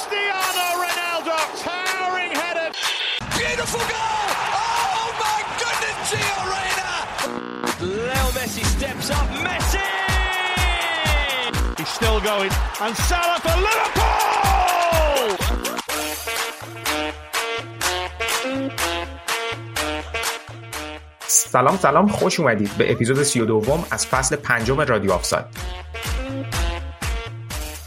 Cristiano Ronaldo, towering header. Beautiful goal! Oh my goodness, Gio Reyna! Leo Messi steps up. Messi! He's still going. And Salah for Liverpool! سلام سلام خوش اومدید به اپیزود 32 از فصل پنجم رادیو آفساید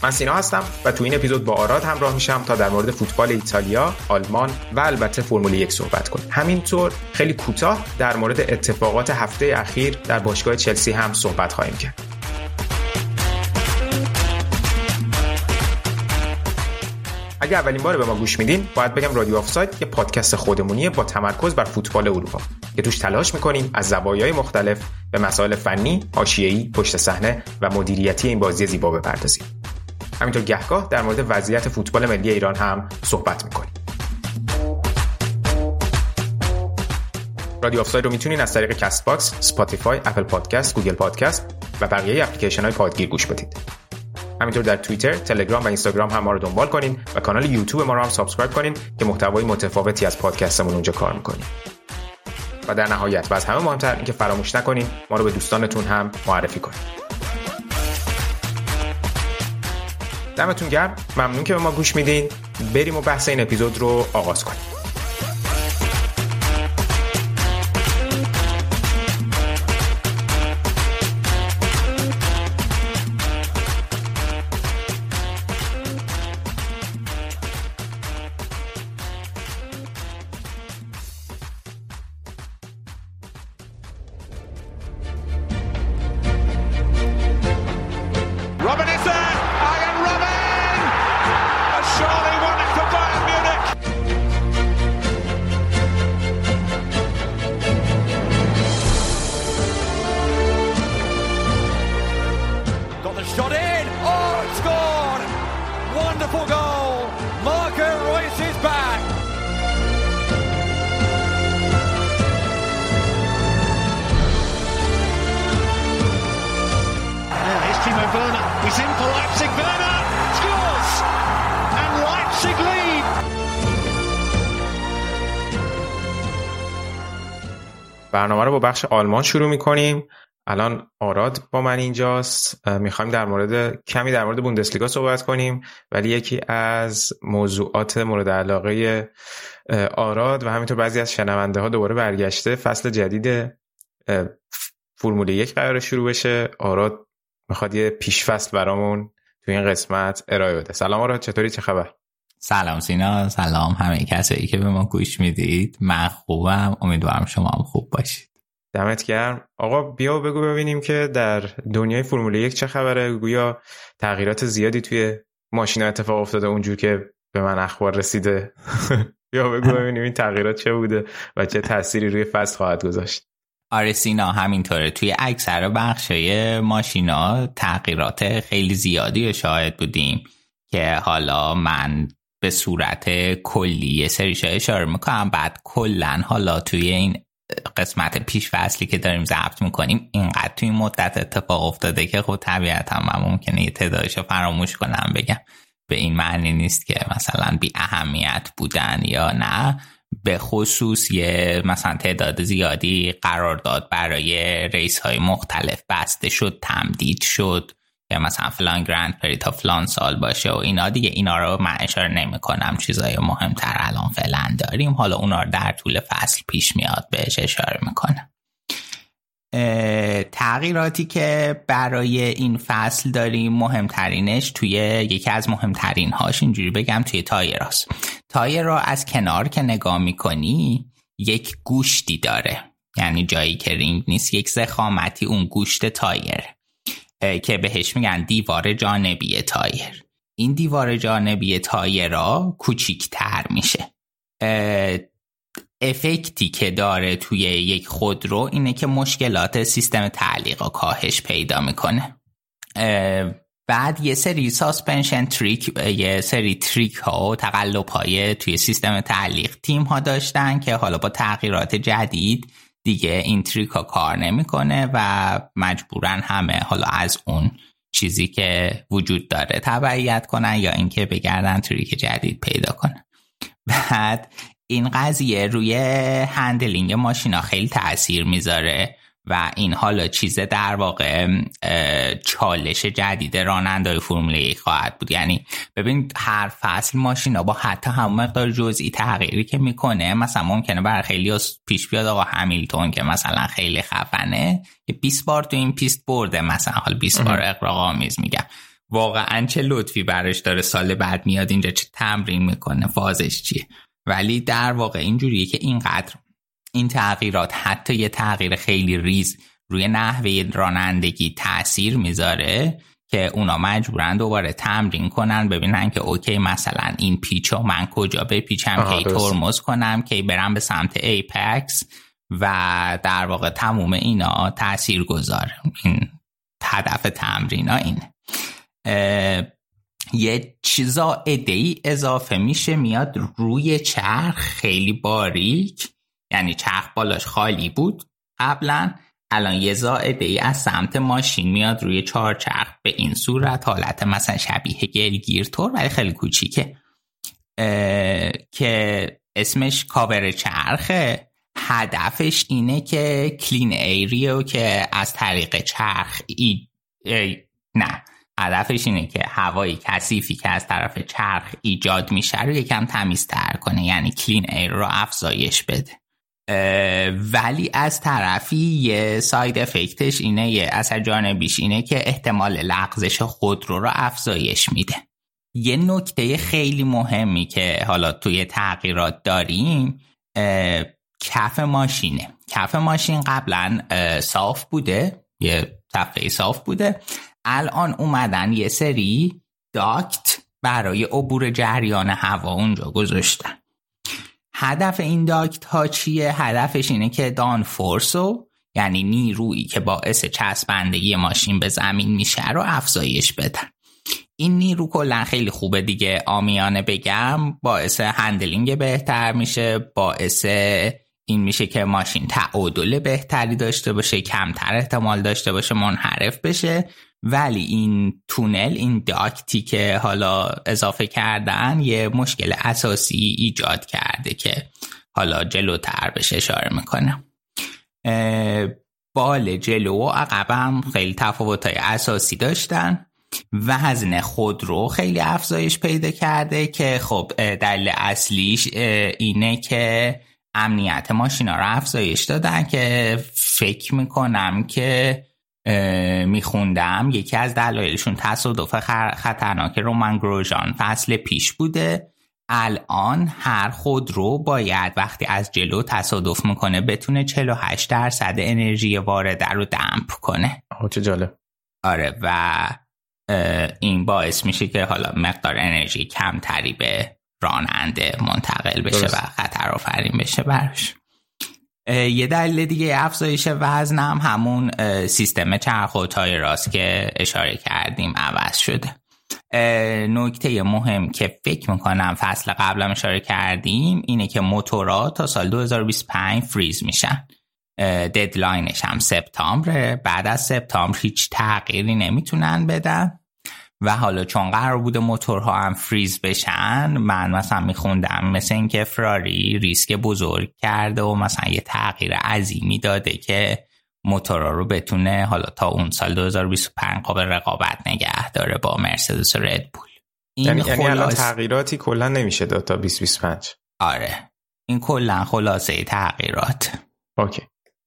من سینا هستم و تو این اپیزود با آراد همراه میشم تا در مورد فوتبال ایتالیا، آلمان و البته فرمول یک صحبت کنیم. همینطور خیلی کوتاه در مورد اتفاقات هفته اخیر در باشگاه چلسی هم صحبت خواهیم کرد. اگر اولین بار به ما گوش میدین باید بگم رادیو آفساید یه پادکست خودمونیه با تمرکز بر فوتبال اروپا که توش تلاش می‌کنیم از زوایای مختلف به مسائل فنی، حاشیه‌ای، پشت صحنه و مدیریتی این بازی زیبا بپردازیم. همینطور گهگاه در مورد وضعیت فوتبال ملی ایران هم صحبت می‌کنیم. رادیو آفساید رو می‌تونین از طریق کست باکس، سپاتیفای، اپل پادکست، گوگل پادکست و بقیه اپلیکیشن های پادگیر گوش بدید. همینطور در توییتر، تلگرام و اینستاگرام هم ما رو دنبال کنین و کانال یوتیوب ما رو هم subscribe کنین که محتوای متفاوتی از پادکستمون اونجا کار می‌کنیم. و در نهایت و از همه مهمتر اینکه فراموش نکنین ما رو به دوستانتون هم معرفی کنین. دمتون گرم. ممنون که به ما گوش میدین. بریم و بحث این اپیزود رو آغاز کنیم. بخش آلمان شروع می‌کنیم. الان آراد با من اینجاست. می‌خوایم در مورد کمی در مورد بوندسلیگا صحبت کنیم ولی یکی از موضوعات مورد علاقه آراد و همینطور بعضی از شنونده ها دوباره برگشته. فصل جدید فرمول یک قرار شروع بشه. آراد می‌خواد یه پیش فصل برامون تو این قسمت ارائه بده. سلام آراد چطوری؟ چه خبر؟ سلام سینا سلام همه کسایی که به ما گوش می‌دید. من خوبم. امیدوارم شما هم خوب باشید. دمت گرم. آقا بیا بگو ببینیم که در دنیای فرمول یک چه خبره. گویا تغییرات زیادی توی ماشینا اتفاق افتاده اونجور که به من اخبار رسیده. بیا بگو ببینیم این تغییرات چه بوده و چه تأثیری روی فصل خواهد گذاشت. آره سینا همینطوره. توی اکثر بخشای ماشینا تغییرات خیلی زیادی رو شاهد بودیم که حالا من به صورت کلی یه سریش اشاره می‌کنم. بعد کلا حالا توی این قسمت پیش فصلی که داریم ضبط می‌کنیم اینقدر توی این مدت اتفاق افتاده که خب طبیعتا من ممکنه یه تعدادش رو فراموش کنم بگم به این معنی نیست که مثلا بی اهمیت بودن یا نه. به خصوص یه مثلا تعداد زیادی قرارداد برای ریس های مختلف بسته شد تمدید شد. یا مثلا فلان گرند پری تا فلان سال باشه و اینا دیگه اینا رو من اشاره نمی کنم چیزای مهمتر الان فعلا داریم. حالا اونا رو در طول فصل پیش میاد بهش اشاره می‌کنم. تغییراتی که برای این فصل داریم مهمترینش توی یکی از مهمترین هاش اینجوری بگم توی تایراست تایر را از کنار که نگاه می‌کنی یک گوشتی داره. یعنی جایی که رینگ نیست یک ضخامتی اون گوشت تایر. که بهش میگن دیوار جانبی تایر این دیوار جانبی تایرها کوچیکتر میشه. effect ی که داره توی یک خودرو اینه که مشکلات سیستم تعلیق و کاهش پیدا می‌کنه. بعد یه سری suspension trick یه سری trick ها و تقلب های توی سیستم تعلیق تیم ها داشتن که حالا با تغییرات جدید دیگه این trick ها کار نمی‌کنه و مجبورن همه حالا از اون چیزی که وجود داره تبعیت کنن یا اینکه بگردن trick جدید پیدا کنن. بعد این قضیه روی handling ماشینا خیلی تاثیر می‌ذاره. و این حالا چیز در واقع چالش جدید راننده‌های فرمول یک خواهد بود. یعنی ببین هر فصل ماشینا با حتی هم مقدار جزئی تغییری که می‌کنه مثلا ممکنه برای خیلی پیش بیاد آقا همیلتون که مثلا خیلی خفنه که 20 بار تو این پیست برده مثلا حال 20 بار اغراق آمیز میگم. واقعا چه لطفی براش داره سال بعد میاد اینجا چه تمرین می‌کنه فازش چیه؟ ولی در واقع اینجوریه که اینقدر این تغییرات حتی یه تغییر خیلی ریز روی نحوه رانندگی تاثیر می‌ذاره که اونا مجبورن دوباره تمرین کنن ببینن که okay مثلا این پیچ من کجا بپیچم کی ترمز کنم کی برم به سمت apex و در واقع تموم اینا تاثیر گذاره این هدف تمرین ها اینه. یه چیزا ای اضافه میشه میاد روی چرخ خیلی باریک. یعنی چرخ بالاش خالی بود. قبلا الان یه زائده ای از سمت ماشین میاد روی چهار چرخ. به این صورت حالت مثلا شبیه گلگیرتور ولی خیلی کوچیکه. که اسمش کاور چرخه. هدفش اینه که clean air یو که از طریق چرخ ای... نه. هدفش اینه که هوای کثیفی که از طرف چرخ ایجاد میشه رو یکم تمیزتر کنه. یعنی clean air رو افزایش بده. ولی از طرفی یه side effect ش اینه یه اثر جانبیش اینه که احتمال لغزش خودرو رو افزایش میده. یه نکته خیلی مهمی که حالا توی تغییرات داریم کف ماشینه. کف ماشین قبلا صاف بوده. یه صفحه صاف بوده. الان اومدن یه سری duct برای عبور جریان هوا اونجا گذاشتن. هدف این duct ها چیه؟ هدفش اینه که downforce و یعنی نیرویی که باعث چسبندگی ماشین به زمین میشه رو افزایش بدن. این نیرو کلا خیلی خوبه دیگه. عامیانه بگم باعث handling بهتر میشه باعث این میشه که ماشین تعادل بهتری داشته باشه کمتر احتمال داشته باشه منحرف بشه. ولی این تونل این داکتی که حالا اضافه کردن یه مشکل اساسی ایجاد کرده که حالا جلوتر بهش اشاره می‌کنم بال جلو و عقبم خیلی تفاوت های اساسی داشتن. وزن خود رو خیلی افزایش پیدا کرده که خب دلیل اصلیش اینه که امنیت ماشینا رو افزایش دادن که فکر می‌کنم که میخوندم. یکی از دلایلشون تصادف خطرناک رومن گروژان فصل پیش بوده. الان هر خود رو باید وقتی از جلو تصادف می‌کنه بتونه 48 درصد انرژی وارده رو دمپ کنه. چه جالب. آره و این باعث میشه که حالا مقدار انرژی کمتری به راننده منتقل بشه و خطر آفرین بشه براش. یه دلیل دیگه افزایش وزن هم همون سیستم چرخ‌هاست که اشاره کردیم عوض شده. نکته مهم که فکر می‌کنم فصل قبلم اشاره کردیم اینه که موتورا تا سال 2025 فریز میشن. deadline ش هم سپتامبر بعد از سپتامبر هیچ تغییری نمی‌تونن بدن. و حالا چون قرار بوده موتورها هم فریز بشن من مثلا میخوندم مثل اینکه فراری ریسک بزرگ کرده و مثلا یه تغییر عظیمی داده که موتورها رو بتونه حالا تا اون سال 2025 قابل رقابت نگه داره با مرسدس و ردبول این یعنی, یعنی الان تغییراتی کلا نمیشه داد تا 2025 آره. این کلا خلاصه تغییرات. okay.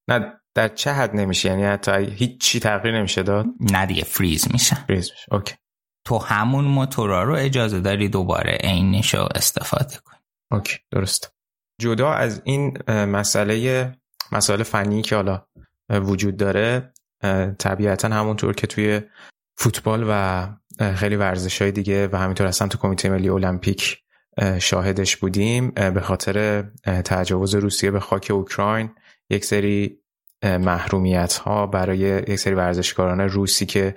نه در چه حد نمیشه؟ یعنی حتی هیچ چی تغییر نمیشه داد؟ نه دیگه فریز میشه. فریز میشه. okay. تو همون موتورا رو اجازه داری دوباره عینش رو استفاده کنی. اوکی درست. جدا از این مسئله مسئله فنی که حالا وجود داره طبیعتا همونطور که توی فوتبال و خیلی ورزش های دیگه و همینطور اصلا تو کمیته ملی المپیک شاهدش بودیم به خاطر تجاوز روسیه به خاک اوکراین یک سری محرومیت ها برای یک سری ورزشکاران روسی که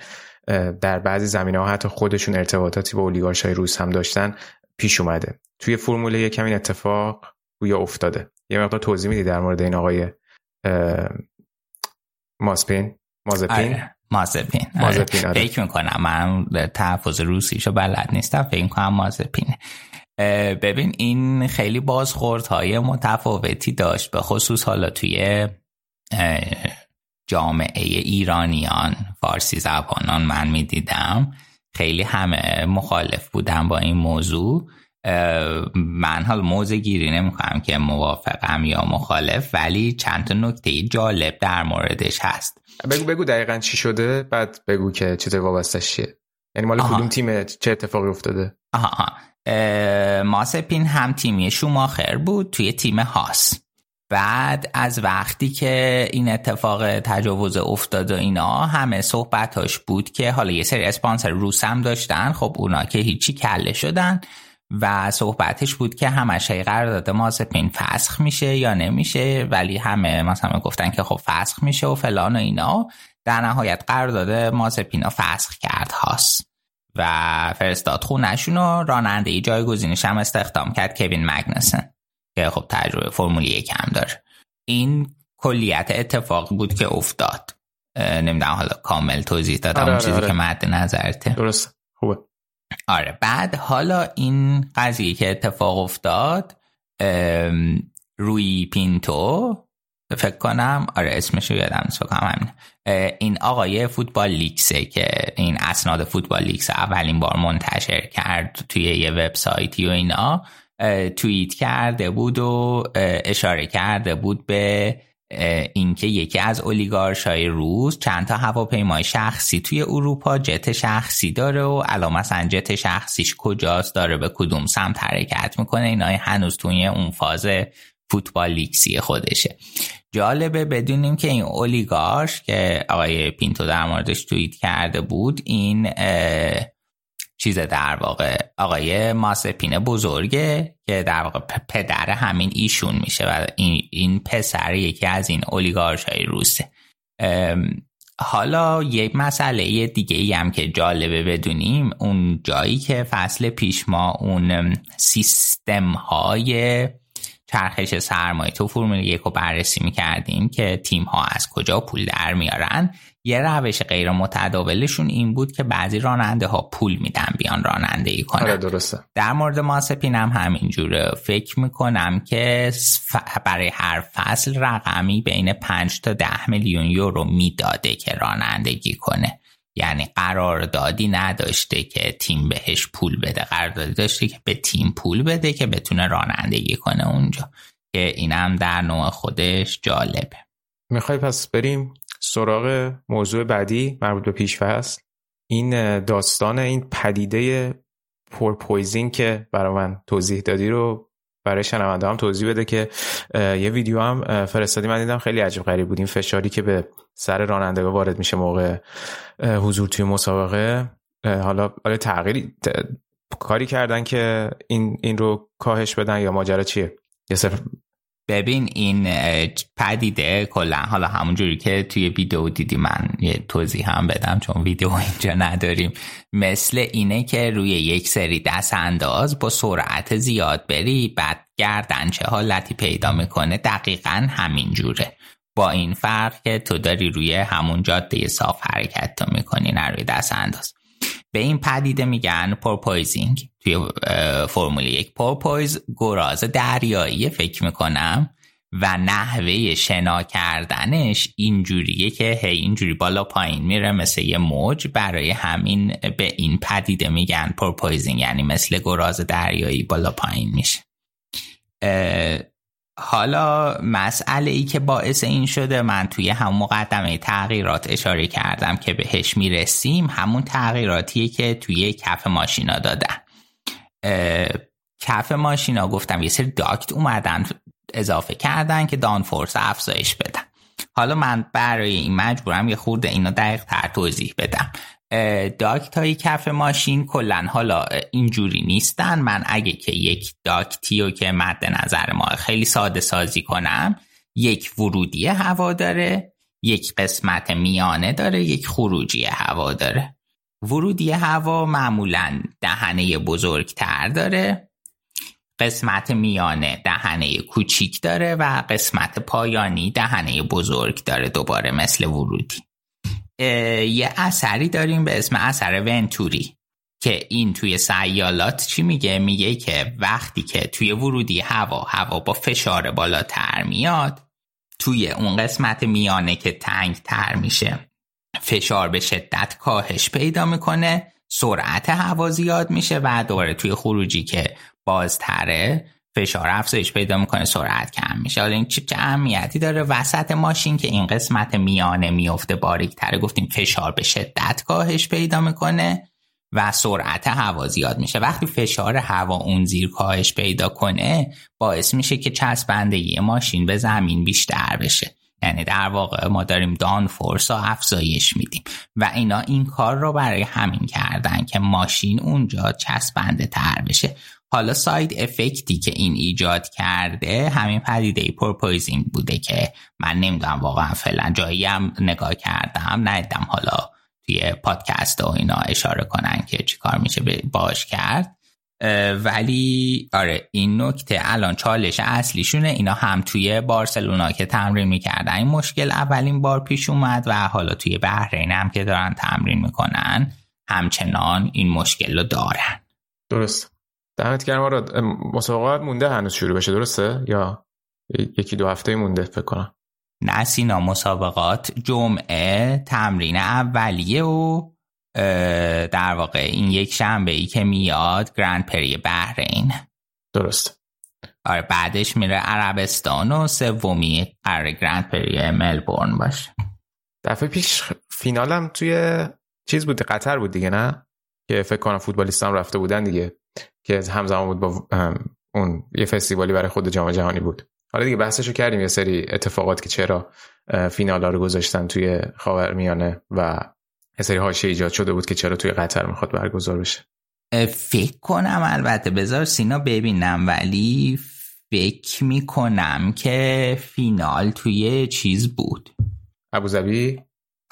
در بعضی زمینه ها حتی خودشون ارتباطاتی با اولیگارش های روس هم داشتن پیش اومده. توی فرمول یک این اتفاق روی افتاده. یه مقدار توضیح میدی در مورد این آقای ماسپین مازپین؟ آره. مازپین. آره. مازپین آره. فکر می‌کنم. من تحفظ روسیشو بلد نیستم. فکر می‌کنم مازپینه. ببین این خیلی بازخوردهای متفاوتی داشت. به خصوص حالا توی جامعه ایرانیان فارسی زبانان من می‌دیدم. خیلی همه مخالف بودن با این موضوع. من حال موضع گیری نمی‌کنم که موافقم یا مخالف ولی چند تا نکته جالب در موردش هست. بگو بگو دقیقا چی شده بعد بگو که چطور وابسته چیه. یعنی مال کدوم تیم چه اتفاقی افتاده؟ آها, آها. ماسپین هم تیمی شوماخر بود توی تیم هاس. بعد از وقتی که این اتفاق تجاوز افتاد و اینا همه صحبتاش بود که حالا یه سری اسپانسر روس هم داشتن. خب اونا که هیچی کله شدن و صحبتش بود که همش قرارداد مازپین فسخ میشه یا نمیشه ولی همه مثلا گفتن که خب فسخ میشه و فلان و اینا. در نهایت قرارداد مازپینا فسخ کرد هاست و فرستاد خونشون و راننده ای جایگزینش هم استخدام کرد کوین مگنسن که خب تجربه فرمول یک هم داره. این کلیت اتفاق بود که افتاد. نمی‌دونم حالا کامل توضیح دادم آره, آره، چیزی آره. که مد نظرته. درست خوبه. آره بعد حالا این قضیه که اتفاق افتاد روی پینتو فکر کنم آره اسمش رو یادم نیست همین این آقای فوتبال لیکسه که این اسناد فوتبال لیکس اولین بار منتشر کرد توی یه وبسایتی و اینا. توییت کرده بود و اشاره کرده بود به اینکه یکی از اولیگارش های روز چند تا هواپیمای شخصی توی اروپا جت شخصی داره و الان مثلا جت شخصیش کجاست داره به کدوم سمت حرکت می‌کنه اینا هنوز توی اون فاز فوتبال لیکسی خودشه. جالبه بدونیم که این اولیگارش که آقای پینتو در موردش توییت کرده بود این چیز در واقع آقای ماسپین بزرگه که در واقع پدر همین ایشون میشه و این, این پسر یکی از این اولیگارش های روسه حالا یک مسئله دیگه ای هم که جالبه بدونیم اون جایی که فصل پیش ما اون سیستم های چرخش سرمایه تو فرمول یک رو بررسی می‌کردیم که تیم ها از کجا پول در میارن. یه روش غیر متداولشون این بود که بعضی راننده ها پول میدن بیان رانندگی کنن. آره درسته. در مورد ماسپین هم همینجوره. فکر می‌کنم که برای هر فصل رقمی بین 5 تا 10 میلیون یورو می‌داده که رانندگی کنه. یعنی قراردادی نداشته که تیم بهش پول بده. قراردادی داشته که به تیم پول بده که بتونه رانندگی کنه اونجا. که اینم در نوع خودش جالبه. می‌خوای پس بریم سراغ موضوع بعدی مربوط به پیش فصل. این داستان این پدیده پورپویزین که برای من توضیح دادی رو برای شنونده هم توضیح بده که یه ویدیو هم فرستادی من دیدم خیلی عجیب غریب بود. این فشاری که به سر راننده وارد میشه موقع حضور توی مسابقه حالا آره تغییری کاری کردن که این این رو کاهش بدن یا ماجرا چیه؟ یه ببین این پدیده کلا حالا همونجوری که توی ویدیو دیدی من یه توضیح هم بدم چون ویدیو اینجا نداریم. مثل اینه که روی یک سری دست انداز با سرعت زیاد بری بعد گردن چه حالتی پیدا می‌کنه دقیقا همینجوره با این فرق که تو داری روی همون جاده صاف حرکت تو می‌کنی نه روی دست انداز. به این پدیده میگن porpoising توی فرمول یک. porpoise گراز دریایی فکر می‌کنم. و نحوه شنا کردنش اینجوریه که هی اینجوری بالا پایین میره مثل یه موج. برای همین به این پدیده میگن porpoising یعنی مثل گراز دریایی بالا پایین میشه. حالا مسئله ای که باعث این شده من توی هم مقدمه تغییرات اشاره کردم که بهش می‌رسیم همون تغییراتیه که توی کف ماشینا دادن. کف ماشینا گفتم یه سری داکت اومدن اضافه کردن که دان فورس افزایش بدن. حالا من برای این مجبورم یه خورده اینو دقیق تر توضیح بدم. داکت کف ماشین کلا حالا اینجوری نیستن. من اگه که یک داکتی رو که مد نظر ما خیلی ساده سازی کنم یک ورودی هوا داره یک قسمت میانه داره یک خروجی هوا داره. ورودی هوا معمولا دهنه بزرگتر داره قسمت میانه دهنه کوچیک داره و قسمت پایانی دهنه بزرگ داره دوباره مثل ورودی. یه اثری داریم به اسم اثر ونتوری که این توی سیالات چی میگه؟ میگه که وقتی که توی ورودی هوا هوا با فشار بالاتر میاد توی اون قسمت میانه که تنگ تر میشه فشار به شدت کاهش پیدا می‌کنه سرعت هوا زیاد میشه و دوباره توی خروجی که بازتره فشار افزایش پیدا می‌کنه سرعت کم میشه. حالا این چه اهمیتی داره؟ وسط ماشین که این قسمت میانه میفته باریک تره گفتیم فشار به شدت کاهش پیدا می‌کنه و سرعت هوا زیاد میشه. وقتی فشار هوا اون زیر کاهش پیدا کنه باعث میشه که چسبندگی ماشین به زمین بیشتر بشه. یعنی در واقع ما داریم downforce و افزایش میدیم و اینا این کار رو برای همین کردن که ماشین اونجا چسبنده تر بشه. حالا side effect ی که این ایجاد کرده همین پدیده porpoising بوده که من نمی‌دونم واقعا فعلا جایی هم نگاه کردم ندیدم حالا توی پادکست و اینا اشاره کنن که چی کار میشه باش کرد. ولی آره این نکته الان چالش اصلیشونه. اینا هم توی بارسلونا که تمرین می‌کردن. این مشکل اولین بار پیش اومد و حالا توی بحرین هم که دارن تمرین می‌کنن همچنان این مشکل رو دارن. درست. دمت گرم آراد مسابقات مونده هنوز شروع بشه درسته؟ یا یکی دو هفته مونده فکر کنم. نه سینا مسابقات جمعه تمرین اولیه و در واقع این یک شنبه ای که میاد گرند پری بحرین. درست. آره بعدش میره عربستان و سومی قرار گرند پری ملبورن باشه. دفعه پیش فینالم توی چیز بود قطر بود دیگه نه؟ که فکر کنم فوتبالیستان رفته بودن دیگه. که همزمان بود با اون یه فستیوالی برای خود جام جهانی بود. حالا دیگه بحثشو کردیم یه سری اتفاقات که چرا فینال رو گذاشتن توی خاورمیانه و یه سری حاشیه ایجاد شده بود که چرا توی قطر می‌خواد برگزار بشه. فکر کنم البته. بذار سینا ببینم ولی فکر می‌کنم که فینال توی چیز بود. ابوظبی؟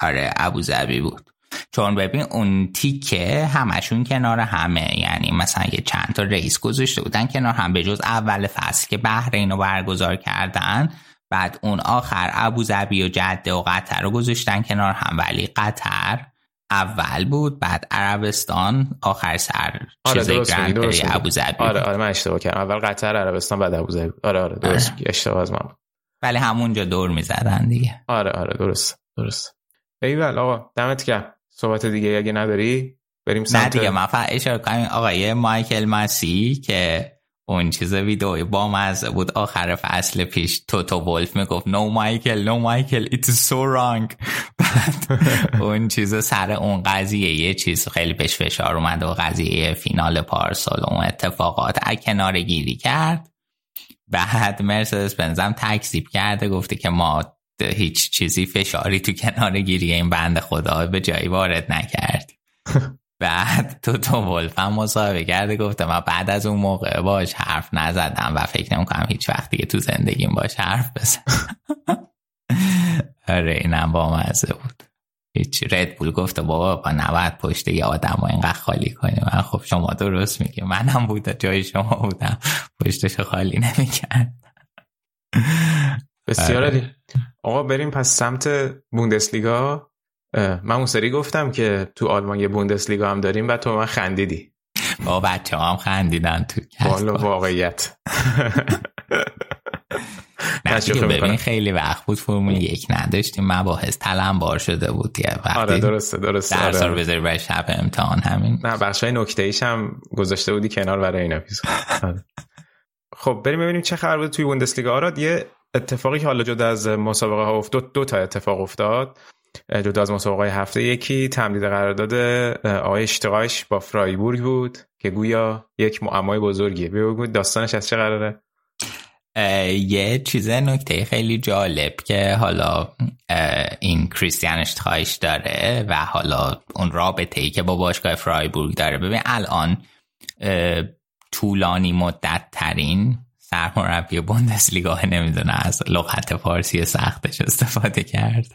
آره ابوظبی بود. چون ببین اون تیکه همشون کنار همه. یعنی مثلا یه چند تا رئیس گذاشته بودن کنار هم به جز اول فصل که بحرین رو برگزار کردن بعد اون آخر ابوظبی و جده و قطر رو گذاشتن کنار هم. ولی قطر اول بود بعد عربستان آخر سر آره درست ابوظبی آره آره من اشتباه کردم. اول قطر عربستان بعد ابوظبی آره آره درست آره. اشتباه از من ولی همونجا دور می‌زدن دیگه. آره آره درست درست. ایول آقا دمت گرم. صحبت دیگه اگه نداری بریم سمت نه دیگه من فقط اشاره کنم. آقای مایکل مسی که اون چیز ویدئوی با مزه بود آخر فصل پیش توتو ولف می‌گفت نو مایکل نو مایکل it's so wrong. بعد اون چیز سر اون قضیه یه چیز خیلی بهش فشار اومد و قضیه فینال پارسال اون اتفاقات کنار گیری کرد. بعد مرسدس بنزم تکذیب کرده گفته که ما هیچ چیزی فشاری تو کنار گیری این بند خدا به جایی وارد نکردیم بعد تو تو ولف هم مصاحبه کرده گفته من بعد از اون موقع باش حرف نزدم و فکر نمی کنم هیچ وقت دیگه تو زندگیم باش حرف بزن آره اینم با مزه بود. هیچ رد بول گفته بابا با نباید پشت یه آدم و اینقدر خالی کنیم من خب شما درست میگی. منم بود جای شما بودم. پشتش خالی نمی‌کرد بسیار عالی. آقا بریم پس سمت بوندسلیگا. من اون سری گفتم که تو آلمان یه بوندسلیگا هم داریم و تو من خندیدی. با بچه هم خندیدن تو والا واقعیت. نه ببین خیلی وقت بود فرمول یک نداشتیم. مباحث تلم بار شده بود وقتی آره درسته درسته در آره. بذاری برای شب امتحان همین. نه بخش های نکته ایش هم گذاشته بودی کنار برای این اپیزود. آره. خب بریم ببینیم چه خبر بود توی بوندسلیگا. آراد یه اتفاقی که حالا جدا از مسابقه ها افتاد دو تا اتفاق افتاد. جدا از مسابقه هفته یکی تمدید قرارداد آقای اشتقاش با فرایبورگ بود که گویا یک معمای بزرگیه. بگو داستانش از چه قراره؟ یه چیز نکته خیلی جالب که حالا این کریستیان اشتخایش داره و حالا اون رابطه ای که با باشگاه فرایبورگ داره. ببین الان طولانی مدت ترین سرمربی بوندسلیگا نمی‌دونه از لغت فارسی سختش استفاده کرد.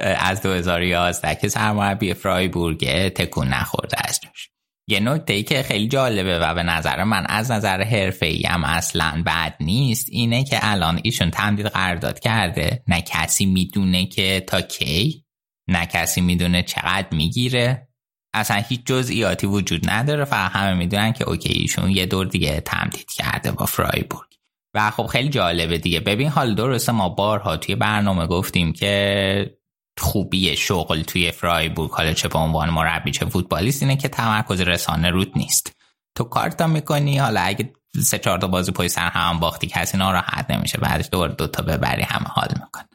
از 2011 که سرمربی فرایبورگ تکون نخورده از جاش یه نکته ای که خیلی جالبه و به نظر من از نظر حرفه ای هم اصلا بد نیست اینه که الان ایشون تمدید قرارداد کرده. نه کسی می‌دونه که تا کی نه کسی می‌دونه چقدر می‌گیره. اصلا هیچ جزئیاتی وجود نداره فقط همه می‌دونن که اوکی ایشون یه دور دیگه تمدید کرده با فرایبورگ. و خب خیلی جالبه دیگه. ببین حال درسته ما بارها توی برنامه گفتیم که خوبی شغل توی فرایبورگ. حالا چه به عنوان مربی چه فوتبالیست اینه که تمرکز رسانه روت نیست. تو کارتا می‌کنی حالا اگه سه چهار تا بازی پای سر هم باختی کسی ناراحت نمیشه بعدش دور دوتا ببری همه حال می‌کنه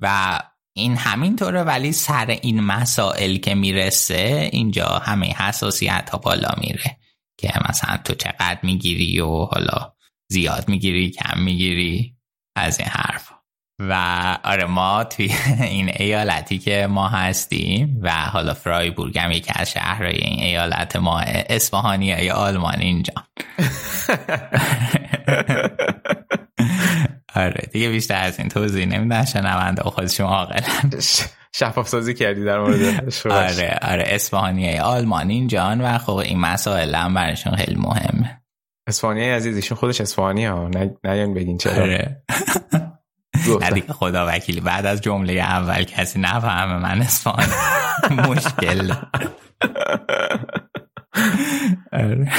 و این همینطوره ولی سر این مسائل که می‌رسه اینجا همه حساسیت ها بالا میره که مثلا تو چقدر می‌گیری و حالا زیاد می‌گیری کم می‌گیری از این حرف. و آره ما توی این ایالتی که ما هستیم و حالا فرایبورگ هم یکی از شهرهای این ایالت ما اصفهانی یا آلمان اینجا. آره دیگه بیشتر از این توضیح نمیدن شنونده خودشون عاقلن. شفاف سازی کردی در مورد آره آره اسپانیایی آلمانی جان و خب این مسائل هم برشون خیلی مهمه. اسپانیایی عزیز ایشون خودش اسپانی ها. نه بگین چرا. آره. دیگه خدا وکیلی. بعد از جمله اول کسی نفهمه من اسپانی مشکل. آره.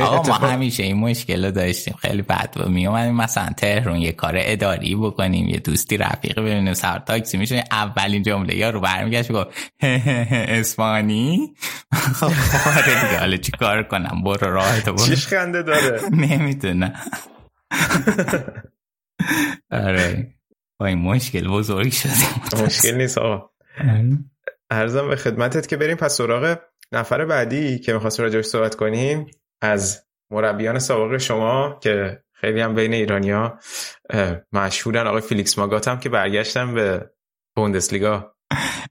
آقا ما همیشه این مشکل رو داشتیم. خیلی بد و می اومدیم مثلا تهرون یه کار اداری بکنیم یه دوستی رفیقی ببینیم سر تاکسی میشه اولین جمله یا رو برمیگشت گفت اسپانی؟ خب آره دیگه حالا چی کار کنم؟ برو راه تو برو. چیش خنده داره؟ نمی‌تونه آره. با این مشکل بزرگ شدیم مشکل نیست آقا. ارزم به خدمتت که بریم پس سراغ نفر بعدی که می‌خواست راجعش صحبت کنیم. از مربیان سابق شما که خیلی هم بین ایرانیا مشهورن. آقای فیلیکس ماگات هم که برگشتن به بوندسلیگا.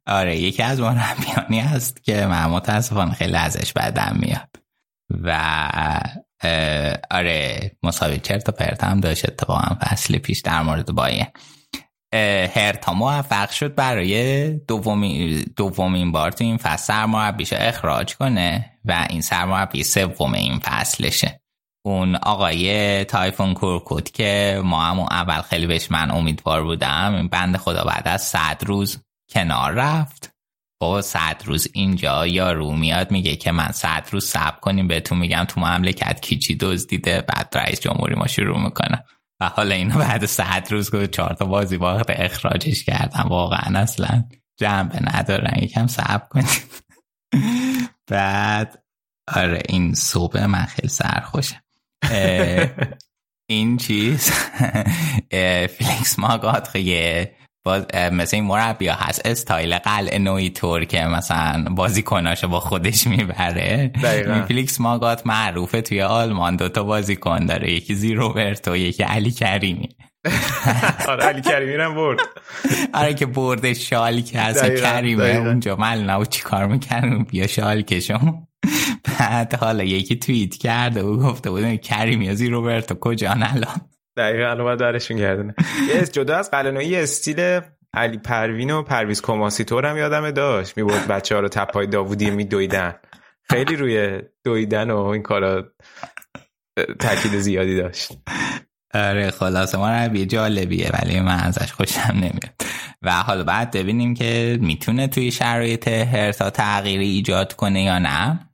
آره یکی از مربیانی هست که من متاسفانه خیلی ازش بدم میاد. و آره مساوی چرت و پرت هم داشت اتفاقا فصل پیش در مورد بایه هرتا موفق شد برای دومین دومین بار تو این فصل سرمربیش اخراج کنه و این سرمربی سوم این فصلشه. اون آقای تایفون کورکوت که ما هم اول خیلی بهش من امیدوار بودم این بند خدا بعد از صد روز کنار رفت. با صد روز اینجا یا رو میاد میگه که من صد روز سب کنیم بهتون میگم تو مملکت کیچی دیده بعد رئیس جمهوری ما شروع می‌کنه. و حالا اینو بعد صد روز که چهار تا بازی باقت اخراجش کردم. واقعا اصلا جنبه ندارن. یکم صبر کنید بعد آره این صبح من خیلی سرخوشه این چیز فلیکس ماگات یه باز مثل این مربی هست. استایل قلع نوعی طور که مثلا بازیکناشو با خودش می‌بره. فلیکس ماگات معروفه توی آلمان دوتا بازیکن داره. یکی زی روبرتو یکی علی کریمی. آره علی کریمی هم برد. آره که برده شالی که هست کریمه اونجا. مل نو چی کار می‌کنم بیا شالی کشم بعد حالا یکی توییت کرده و گفته بود کریمی زی روبرتو کجا الان؟ دقیقا الان باید درشون گردونه. جدا از قلنوی استیل علی پروین و پرویز کماسیتور هم یادم داشت. می‌برد بچه ها رو تپای داوودی میدویدن. خیلی روی دویدن و این کارا تاکید زیادی داشت. آره خلاصه. ما رو جالبیه ولی من ازش خوشم نمیاد. و حالا بعد ببینیم که می‌تونه توی شرایط هرتا تغییری ایجاد کنه یا نه.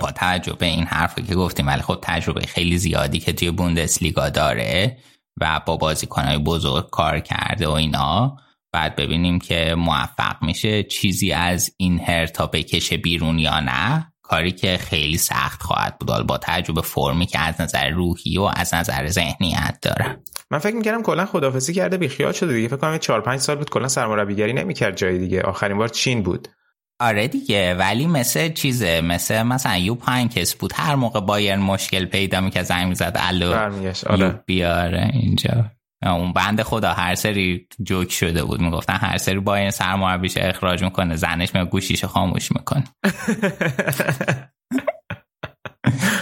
با تجربه این حرف که گفتیم ولی خب تجربه خیلی زیادی که توی بوندسلیگا داره و با بازیکنهای بزرگ کار کرده و اینا. بعد ببینیم که موفق میشه چیزی از این هرتا بکشه بیرون یا نه. کاری که خیلی سخت خواهد بود. با تجربه فرمی که از نظر روحی و از نظر ذهنیت داره. من فکر می‌کردم کلا خدافزی کرده بیخیال شده دیگه. فکر کنم 4 5 سال بود کلا سرمربیگری نمی‌کرد جای دیگه. آخرین بار چین بود. آره دیگه ولی مثل چیزه مثل مثلا یوب کس بود. هر موقع بایرن مشکل پیدا می‌کرد زنگ می‌زد الو آره. بیاره اینجا. اون بند خدا هر سری جوک شده بود. می‌گفتن هر سری بایرن سرمربیش اخراج می‌کنه زنش میگه گوشیش خاموش می‌کنه.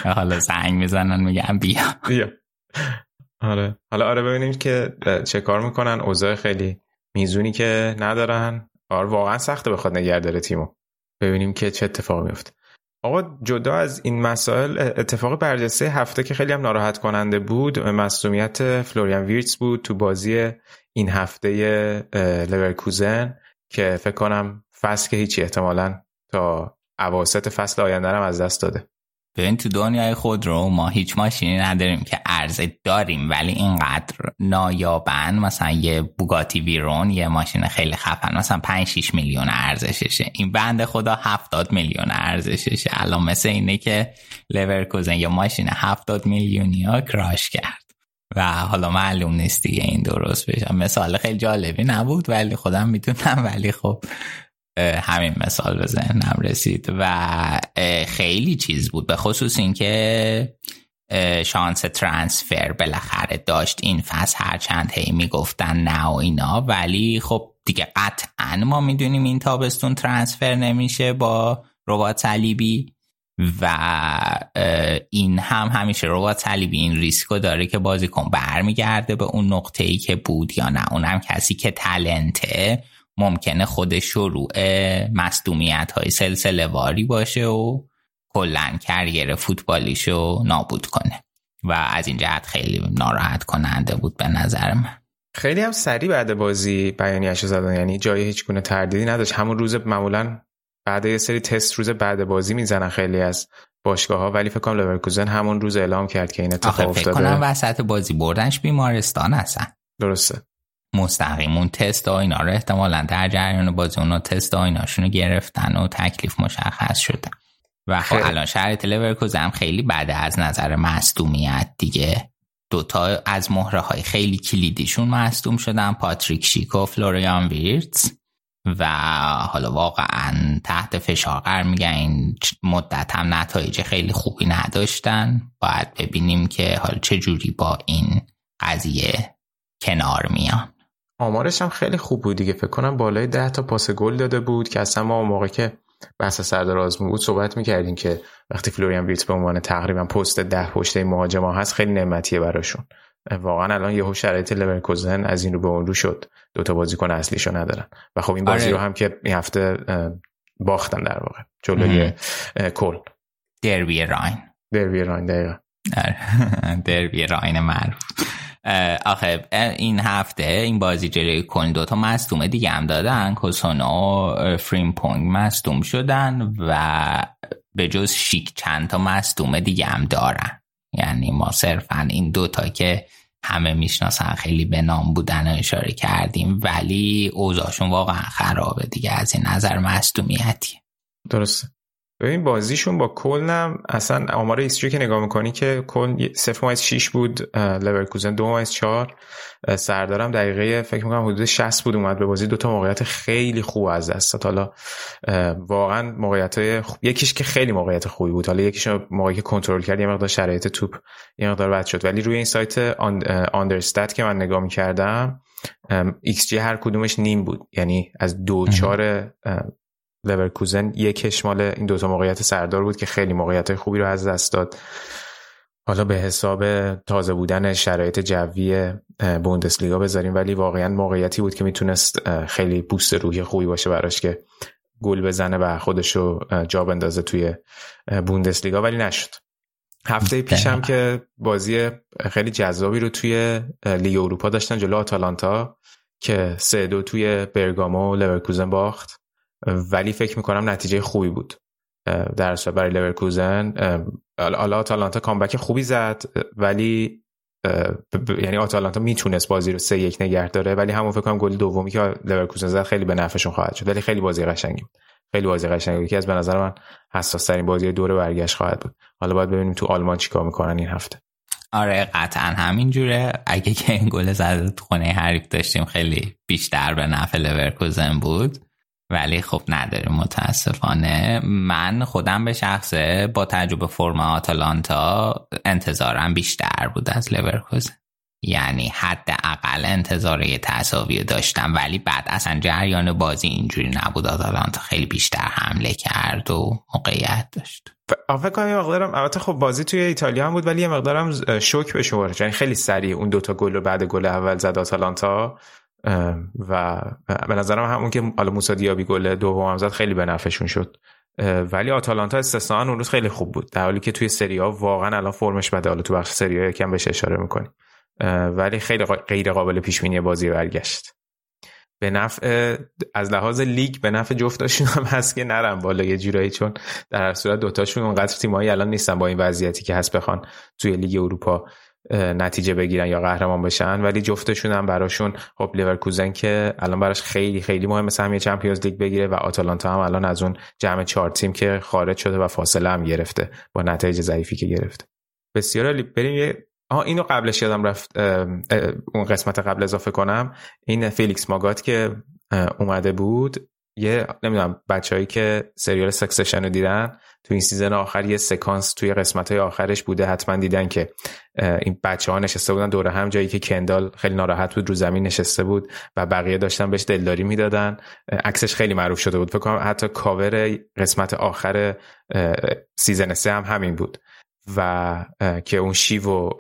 حالا زنگ می‌زنن میگن بیا. بیا. آره. حالا آره ببینیم که چه کار می‌کنن. اوضاع خیلی میزونی که ندارن. آره واقعا سخته بخواد نگه داره تیمو. ببینیم که چه اتفاقی میفته. آقا جدا از این مسائل اتفاق برجسته هفته که خیلی هم ناراحت کننده بود مصومیت فلوریان ویرتس بود تو بازی این هفته لورکوزن که فکر کنم فصل که هیچی احتمالا تا اواسط فصل آینده هم از دست داده. ببین تو دنیای خود رو. ما هیچ ماشینی نداریم که عرضه داریم ولی اینقدر نایابن. مثلا یه بوگاتی ویرون یه ماشین خیلی خفن. مثلا 5 6 میلیون ارزششه. این بند خدا 70 میلیون ارزششه. الان مثل اینه که لورکوزن یه ماشین 70 میلیونی ها کراش کرد. و حالا معلوم نیست دیگه این درست بشه. مثال خیلی جالبی نبود ولی خودم می‌تونم. ولی خب همین مثال به ذهنم رسید و خیلی چیز بود. به خصوص اینکه شانس ترانسفر بالاخره داشت این فصل. هرچند هی می‌گفتن نه و اینا ولی خب دیگه قطعا ما می‌دونیم این تابستون ترانسفر نمیشه با ربات صلیبی و این هم همیشه ربات صلیبی این ریسکو داره که بازیکن برمیگرده به اون نقطه ای که بود یا نه. اونم کسی که تلنته ممکنه خود شروع مصدومیت های سلسله واری باشه و کلا کریر فوتبالیشو نابود کنه. و از این جهت خیلی ناراحت کننده بود به نظر من. خیلی هم سریع بعد بازی بیانیه‌اش زدن. یعنی جای هیچ گونه تردیدی نداشت. همون روز معمولا بعد یه سری تست روز بعد بازی می‌زنن خیلی از باشگاه ها ولی فکر کنم لورکوزن همون روز اعلام کرد که این اتفاق افتاده فکر کنم وسط بازی بردنش بیمارستان هستن. درسته. مستقیم اون تست اینا رو احتمالا در جریان بازی اونا تست ایناشون رو گرفتن و تکلیف مشخص شده. و خب الان شرایط لورکوزن خیلی بده از نظر مصدومیت دیگه. دوتا از مهره های خیلی کلیدیشون مصدوم شدن پاتریک شیک و فلوریان ویرتز. و حالا واقعا تحت فشار قرار میگن این مدت هم نتایج خیلی خوبی نداشتن. باید ببینیم که حالا چه جوری با این قضیه کنار میان. آمارش هم خیلی خوب بود دیگه. فکر کنم بالای ده تا پاس گل داده بود که اصلا ما موقع که بحث سردار آزمون بود صحبت می‌کردیم که وقتی فلوریان ویت به عنوان تقریبا پست ده پشته مهاجم هست خیلی نعمتیه براشون. واقعا الان یهو شرایط لورکوزن از این رو به اون رو شد. دو تا بازیکن اصلیشو ندارن. و خب این بازی آره. رو هم که این هفته باختن در واقع. جلوی کل. دربی راین. دربی راین دقیقا. آره. دربی راین معروف. آخه این هفته این بازی جلوی کن دوتا مصدوم دیگه هم دادن. کوسونو و فریمپونگ مصدوم شدن و به جز شیک چند تا مصدوم دیگه هم دارن. یعنی ما صرفا این دوتا که همه می‌شناسن خیلی به نام بودن اشاره کردیم ولی اوضاعشون واقعا خرابه دیگه از این نظر مصدومیتی. درسته. ببین بازیشون با کلنم اصلا آمار ایستری که نگاه می‌کنی که کل 0.6 بود لورکوزن 2.4 سردارم دقیقه فکر می‌کنم حدود 60 بود اومد به بازی. دوتا موقعیت خیلی خوب از دست حالا واقعا موقعیت خوب. یکیش که خیلی موقعیت خوبی بود. حالا یکیش موقعی که کنترل کرد یه مقدار شرایط توپ یه مقدار بد شد. ولی روی این سایت Understat که من نگاه می‌کردم ایکس جی هر کدومش نیم بود. یعنی از دو چار لورکوزن یکش مال این دوتا موقعیت سردار بود که خیلی موقعیت خوبی رو از دست داد. حالا به حساب تازه بودن شرایط جوی بوندسلیگا بذاریم ولی واقعا موقعیتی بود که می‌تونست خیلی boost روحی خوبی باشه براش که گل بزنه و خودشو جا بندازه توی بوندسلیگا ولی نشد. هفته پیشم که بازی خیلی جذابی رو توی لیگ اروپا داشتن جلو آتالانتا که سه دو توی برگامو لورکوزن باخت. ولی فکر می‌کنم نتیجه خوبی بود. در برای لورکوزن حالا آتالانتا comeback خوبی زد ولی یعنی آتالانتا می‌تونست بازی رو سه یک نگه داره ولی همون فکر کنم گل دومی که لورکوزن زد خیلی به نفعشون خواهد شد. ولی خیلی بازی قشنگی خیلی بازی قشنگی. یکی از به نظر من حساس ترین بازی دوره برگشت خواهد بود. حالا باید ببینیم تو آلمان چیکار می‌کنن این هفته. آره قطعا همین جوره. اگه که این گل زده خونه حریف داشتیم خیلی بیشتر به نفع لورکوزن بود. ولی خب نداریم متاسفانه. من خودم به شخصه با تجربه فرم آتالانتا انتظارم بیشتر بود از لورکوزن یعنی حد اقل انتظار یه تصاوی داشتم ولی بعد اصلا جریان بازی اینجوری نبود. آتالانتا خیلی بیشتر حمله کرد و موقعیت داشت. فکر یه مقدارم البته خب بازی توی ایتالیا هم بود ولی یه مقدارم شوک به شما یعنی خیلی سریع اون دوتا گل رو بعد گل اول زد آتالانتا. و به نظرم همون که حالا موسی دیابی گل دوم زد خیلی به نفعشون شد. ولی آتالانتا استثنا اون روز خیلی خوب بود. در حالی که توی سری ها واقعا الان فرمش بده. حالا تو بخش سری ها یکم بهش اشاره می‌کنیم. ولی خیلی غیر قابل پیش بینی بازی برگشت. به نفع از لحاظ لیگ به نفع جفتاشون هم هست که نرم بالا یه جورایی چون در هر صورت دوتاشون اونقدر تیمایی الان نیستن با این وضعیتی که هست بخوان توی لیگ اروپا نتیجه بگیرن یا قهرمان بشن ولی جفتشون هم براشون خب لیورکوزن که الان براش خیلی خیلی مهمه سهمیه Champions League بگیره و آتالانتا هم الان از اون جمع چهار تیم که خارج شده و فاصله هم گرفته با نتایج ضعیفی که گرفته. بسیار بریم یه آها اینو قبلش یادم رفت اون قسمت قبل اضافه کنم. این فیلیکس ماگات که اومده بود یه نمی‌دونم بچههایی که سریال Succession رو دیدن تو این season آخر یه سکانس توی قسمت های آخرش بوده حتما دیدن که این بچه ها نشسته بودن دور هم جایی که کندال خیلی ناراحت بود رو زمین نشسته بود و بقیه داشتن بهش دلداری می‌دادن. عکسش خیلی معروف شده بود. فکر کنم حتی کاور قسمت آخر season سه هم همین بود. و که اون شیو و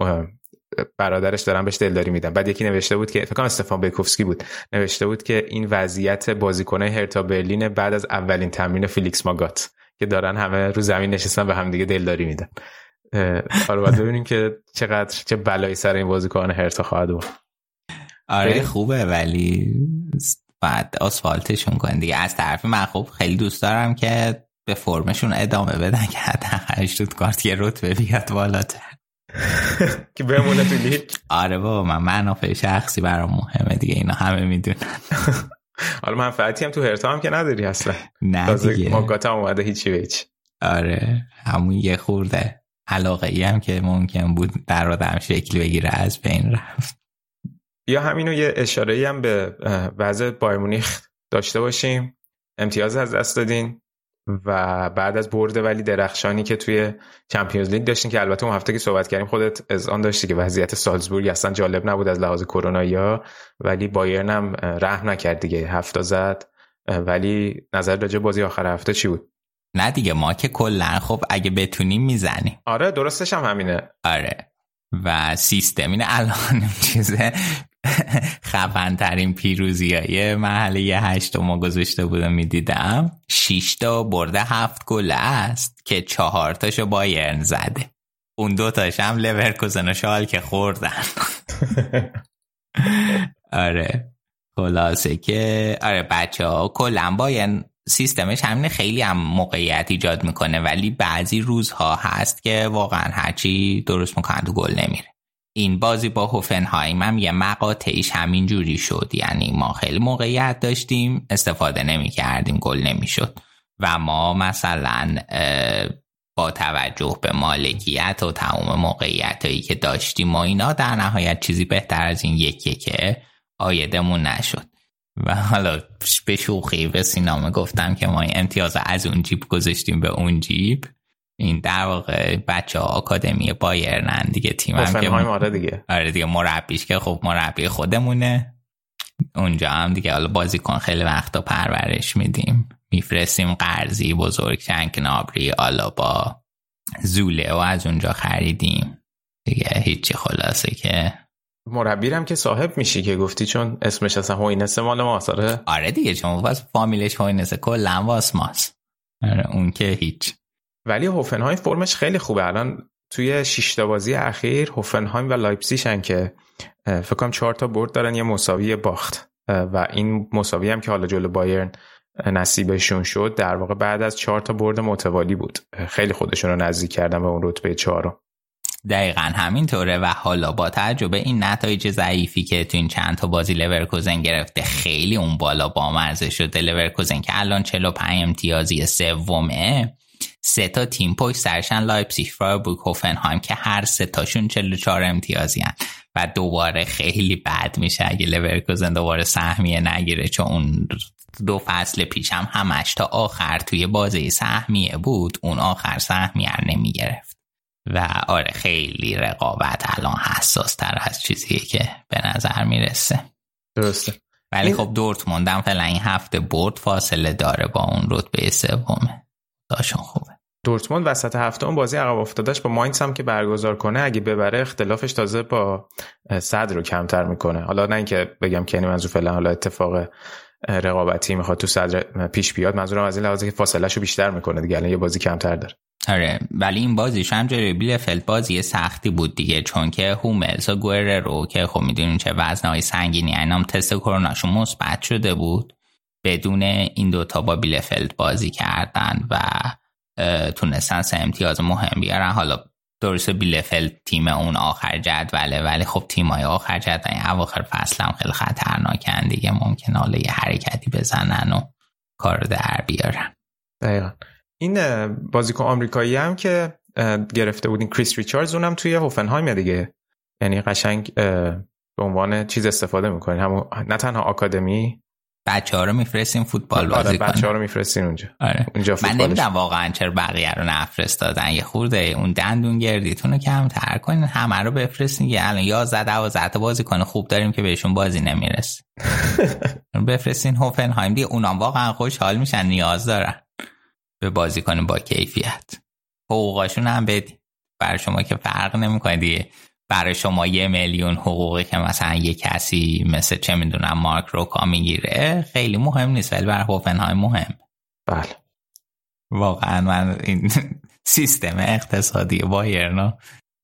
برادرش دارن بهش دلداری میدن. بعد یکی نوشته بود که فکر کنم استفان بینکوفسکی بود. نوشته بود که این وضعیت بازیکنه هرتا برلین بعد از اولین تمرین فیلیکس ماگات که دارن همه رو زمین نشستن و همدیگه دلداری میدن. آره باید ببینیم که چقدر چه بلایی سر این بازیکن هرتا خواهد بود آره خوبه ولی بعد آسفالتشون کن دیگه از طرف من خوب خیلی دوست دارم که به فرمشون ادامه بدن که حتی شد کارت یه رتبه بیاد بالاتر. که بمونه تو لیگ آره بابا من منافع شخصی برام مهمه دیگه اینا همه می‌دونن. حالا منفعتی هم تو هرتا هم که نداری اصلا. نه دیگه. ماگات هم اومده هیچی به هیچ. آره همون یه خورده علاقه ای هم که ممکن بود در آدم شکل بگیره از بین رفت. یا همینو یه اشاره ای هم به وضع بایمونیخ داشته باشیم. امتیاز از دست دادین. و بعد از برده ولی درخشانی که توی چمپیونز لیگ داشتین که البته اون هفته که صحبت کردیم خودت از آن داشتی که وضعیت سالزبورگ اصلا جالب نبود از لحاظ کرونا ولی بایرن هم رحم نکرد دیگه هفته زد. ولی نظر راجع بازی آخر هفته چی بود؟ نه دیگه ما که کلا خب اگه بتونیم می‌زنیم. آره درستش هم همینه. آره. و سیستم اینه الان چیزه؟ خفن پیروزی های محله هشت ما گذاشته بودم می‌دیدم. شیش تا برده هفت گل است که چهار تاشو بایرن زده. اون دو تاش هم لورکوزن و شال که خوردن. آره. خلاصه که آره بچه ها کلا بایرن سیستمش همین خیلی هم موقعیت ایجاد می‌کنه ولی بعضی روزها هست که واقعا هرچی درست می‌کنن تو گل نمیره. این بازی با هوفنهایم هم یه مقاطعیش همین جوری شد. یعنی ما خیلی موقعیت داشتیم استفاده نمی کردیم گل نمی شد و ما مثلا با توجه به مالکیت و تمام موقعیت هایی که داشتیم ما اینا در نهایت چیزی بهتر از این یکیه که آیدمون نشد. و حالا به شوخی به سینامه گفتم که ما امتیاز از اون جیب گذاشتیم به اون جیب. این در واقع بچه ها آکادمی بایرنن دیگه تیم هم که آره دیگه. آره دیگه مربیش که خب مربی خودمونه. اونجا هم دیگه حالا بازیکن خیلی وقتا پرورش میدیم. میفرستیم قرضی بزرگ نابری آلابا زوله و از اونجا خریدیم. دیگه هیچی خلاصه که مربی هم که صاحب میشی که گفتی چون اسمش اصلا هوینس مال ماست آره؟ آره دیگه چون واس فامیلش هوینس کلا واس ماست. آره اون که هیچ. ولی هوفنهایم فرمش خیلی خوبه. الان توی شیشتا بازی اخیر هوفنهایم و لایپسیشن که فکر کنم چهار تا برد دارن یه مساوی باخت. و این مساوی هم که حالا جلو بایرن نصیبشون شد در واقع بعد از چهار تا برد متوالی بود. خیلی خودشون رو نزدیک کردن به اون رتبه چهارم دقیقا همینطوره و حالا با تجربه این نتایج ضعیفی که تو این چند تا بازی لورکوزن گرفته خیلی اون بالا بامزه شده. لورکوزن که الان 45 امتیازی سومه. سه تا تیم پشت سرشن لایپزیگ فرایبورگ هوفنهایم که هر سه تاشون 44 امتیازی هن و دوباره خیلی بد میشه. اگه لورکوزن دوباره سهمیه نگیره چون اون دو فصل پیش هم همش تا آخر توی بازی سهمیه بود اون آخر سهمیه نمی‌گرفت. و آره خیلی رقابت الان حساس تر از چیزیه که به نظر می‌رسه. درسته. ولی خب دورتموند فعلا این هفته برد فاصله داره با اون رتبه سومه. داشون خوبه. دورتموند وسط هفته اون بازی عقب افتادش با ماینز هم که برگزار کنه اگه ببره اختلافش تازه با صد رو کمتر می‌کنه. حالا نه اینکه بگم کنی منظور فعلا حالا اتفاق رقابتی می‌خواد تو صدر پیش بیاد منظورم از این لحاظه که فاصله شو بیشتر می‌کنه دیگه الان یه بازی کمتر داره. آره ولی این بازیش هم جلوی بیلفلد بازی سختی بود دیگه چون که هوملز و گوره رو که خب می‌دونین چه وزنهای سنگینی اینام تست کروناشون مثبت شده بود بدون این دوتا با بیلفلد بازی کردن و تونستن سه امتیاز مهم بیارن. حالا درست بیلفلد تیم اون آخر جدوله ولی خب تیمای آخر جدول اواخر فصل هم خیلی خطرناکن دیگه. ممکن حالا یه حرکتی بزنن و کار در بیارن. دقیقا. این بازیکن آمریکایی هم که گرفته بودین کریس ریچاردز اونم توی هوفنهایم دیگه. یعنی قشنگ به عنوان چیز استفاده می‌کنین. همون نه تنها آکادمی بچه ها رو میفرستیم فوتبال آره بازی بچه ها رو میفرستین اونجا. آره. اونجا من نمی‌دونم واقعا چرا بقیه رو نفرستادن. یه خورده اون دندون گردیتون رو کمتر کنین همه رو بفرستین یه الان 11 12 تا بازی کنه. خوب داریم که بهشون بازی نمی‌رسه. بفرستین هوفنهایم. دیگه اونام واقعا خوشحال میشن نیاز دارن به بازی کنه با کیفیت. حقوقاشون هم بدی برای شما که فرق نمی‌کنه دیگه. برای شما یه میلیون حقوقی که مثلا یه کسی مثل چه می‌دونم مارک روکا می‌گیره خیلی مهم نیست ولی برای هوفنهایم مهم. بله. واقعا من این سیستم اقتصادی بایرنو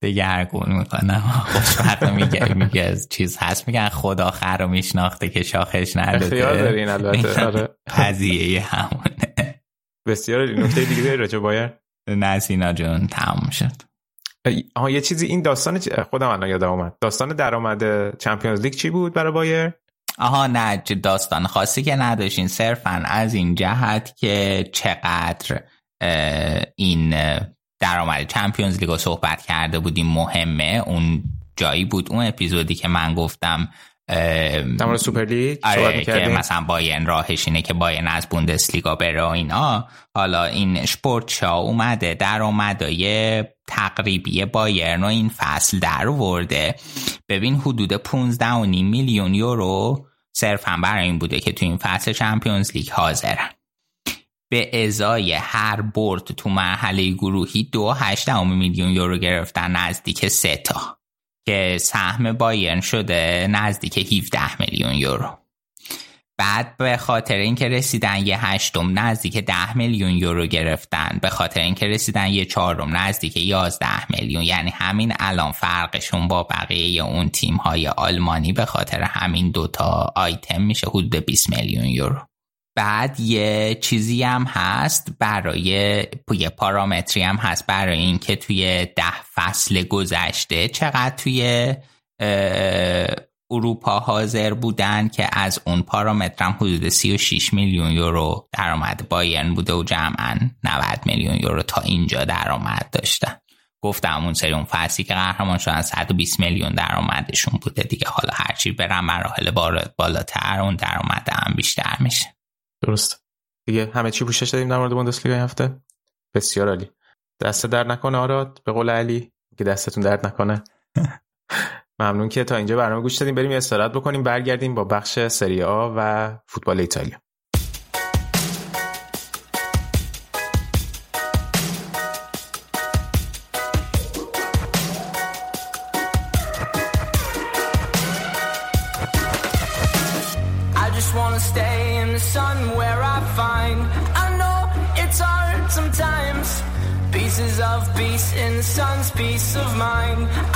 دگرگون می‌کنم. خوشبخت میگه میگه چیز هست. میگن خدا خر رو میشناخته که شاخش نداده. اختیار دارین البته. آره. قضیه همونه. بسیار نکته دیگه داری راجع بایر نه سینا جون تموم شد. آها یه چیزی این داستان خودم الان یادم اومد. داستان درآمد چمپیونز لیگ چی بود برای بایر؟ آها نه داستان خاصی که نداشتین. صرفا از این جهت که چقدر این درآمد چمپیونز لیگ رو صحبت کرده بودیم مهمه. اون جایی بود اون اپیزودی که من گفتم در سوپر لیگ آره که مثلا بایرن راهش اینه که بایرن از بوندسلیگا بره اینا. حالا این شپورت اومده درآمدای تقریبی بایرن و این فصل درآورده. ببین حدود 15 میلیون یورو صرفا برای این بوده که تو این فصل Champions League حاضرن. به ازای هر برد تو مرحله گروهی دو میلیون یورو گرفتن نزدیک سه تا. که سهم بایرن شده نزدیک 17 میلیون یورو. بعد به خاطر اینکه رسیدن یه هشتم نزدیک 10 میلیون یورو گرفتن به خاطر اینکه رسیدن یه چهارم نزدیک 11 میلیون یعنی همین الان فرقشون با بقیه اون تیم های آلمانی به خاطر همین دوتا آیتم میشه حدود 20 میلیون یورو. بعد یه چیزی هم هست برای یه پارامتری هم هست برای اینکه توی ده فصل گذشته چقدر توی اروپا حاضر بودن که از اون پارامتر هم حدود 36 میلیون یورو درآمد. بایرن بوده و جمعا 90 میلیون یورو تا اینجا درآمد داشتن. گفتم اون سری اون فصلی که قهرمان شدن 120 میلیون درآمدشون بوده دیگه. حالا هرچی برن مراحل بالاتر اون درآمد هم بیشتر میشه. درست دیگه همه چی پوشش دادیم در مورد بوندسلیگا هفته؟ بسیار عالی. دست درد نکنه آراد به قول علی. که دستتون درد نکنه. ممنون که تا اینجا برنامه گوش دادیم. بریم استراحت بکنیم. برگردیم با بخش سری آ و فوتبال ایتالیا. Peace of mind.